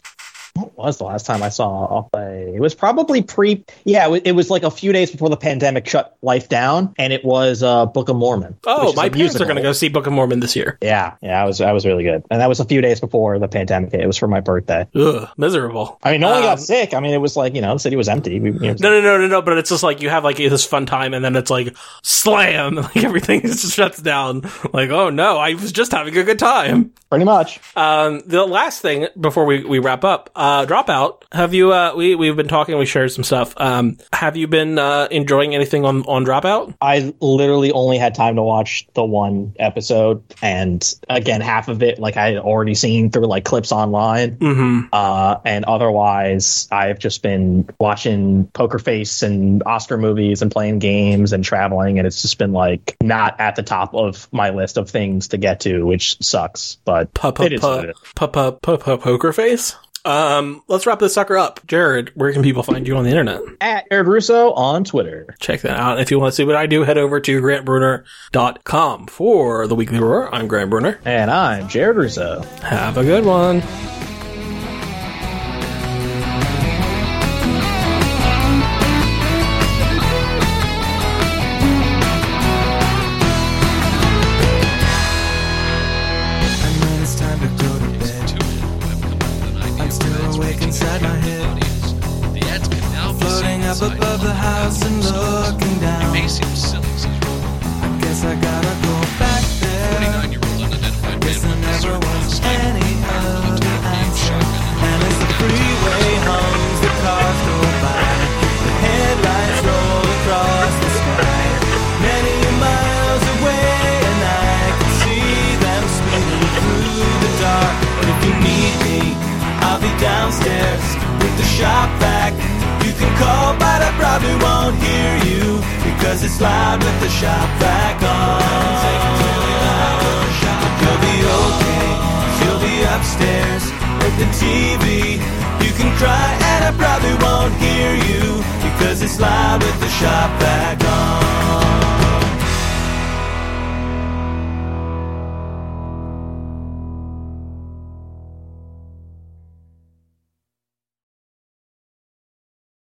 what was the last time I saw a play? It was probably pre. Yeah, it was, like a few days before the pandemic shut life down, and it was uh, Book of Mormon. Oh, my parents are going to go see Book of Mormon this year. Yeah, yeah, I was I was really good, and that was a few days before the pandemic. It was for my birthday. Ugh, miserable. I mean, no one Um, got sick. I mean, it was like you know the city was empty. We, you know, No, no, no, no, no. But it's just like you have like this fun time, and then it's like slam, like everything just shuts down. Like, oh no, I was just having a good time. pretty much. Um, the last thing before we, we wrap up, uh, dropout. Have you, uh, we, we've been talking, we shared some stuff. Um, have you been, uh, enjoying anything on, on dropout? I literally only had time to watch the one episode, and again, half of it like I had already seen through like clips online. Mm-hmm. Uh, and otherwise, I've just been watching Poker Face and Oscar movies and playing games and traveling, and it's just been like not at the top of my list of things to get to, which sucks. But it is it is. Poker face? Um, let's wrap this sucker up. Jared, where can people find you on the internet? At Jared Russo on Twitter. Check that out. If you want to see what I do, head over to grantbrunner.com. For the Weekly Roar, I'm Grant Brunner. And I'm Jared Russo. Have a good one.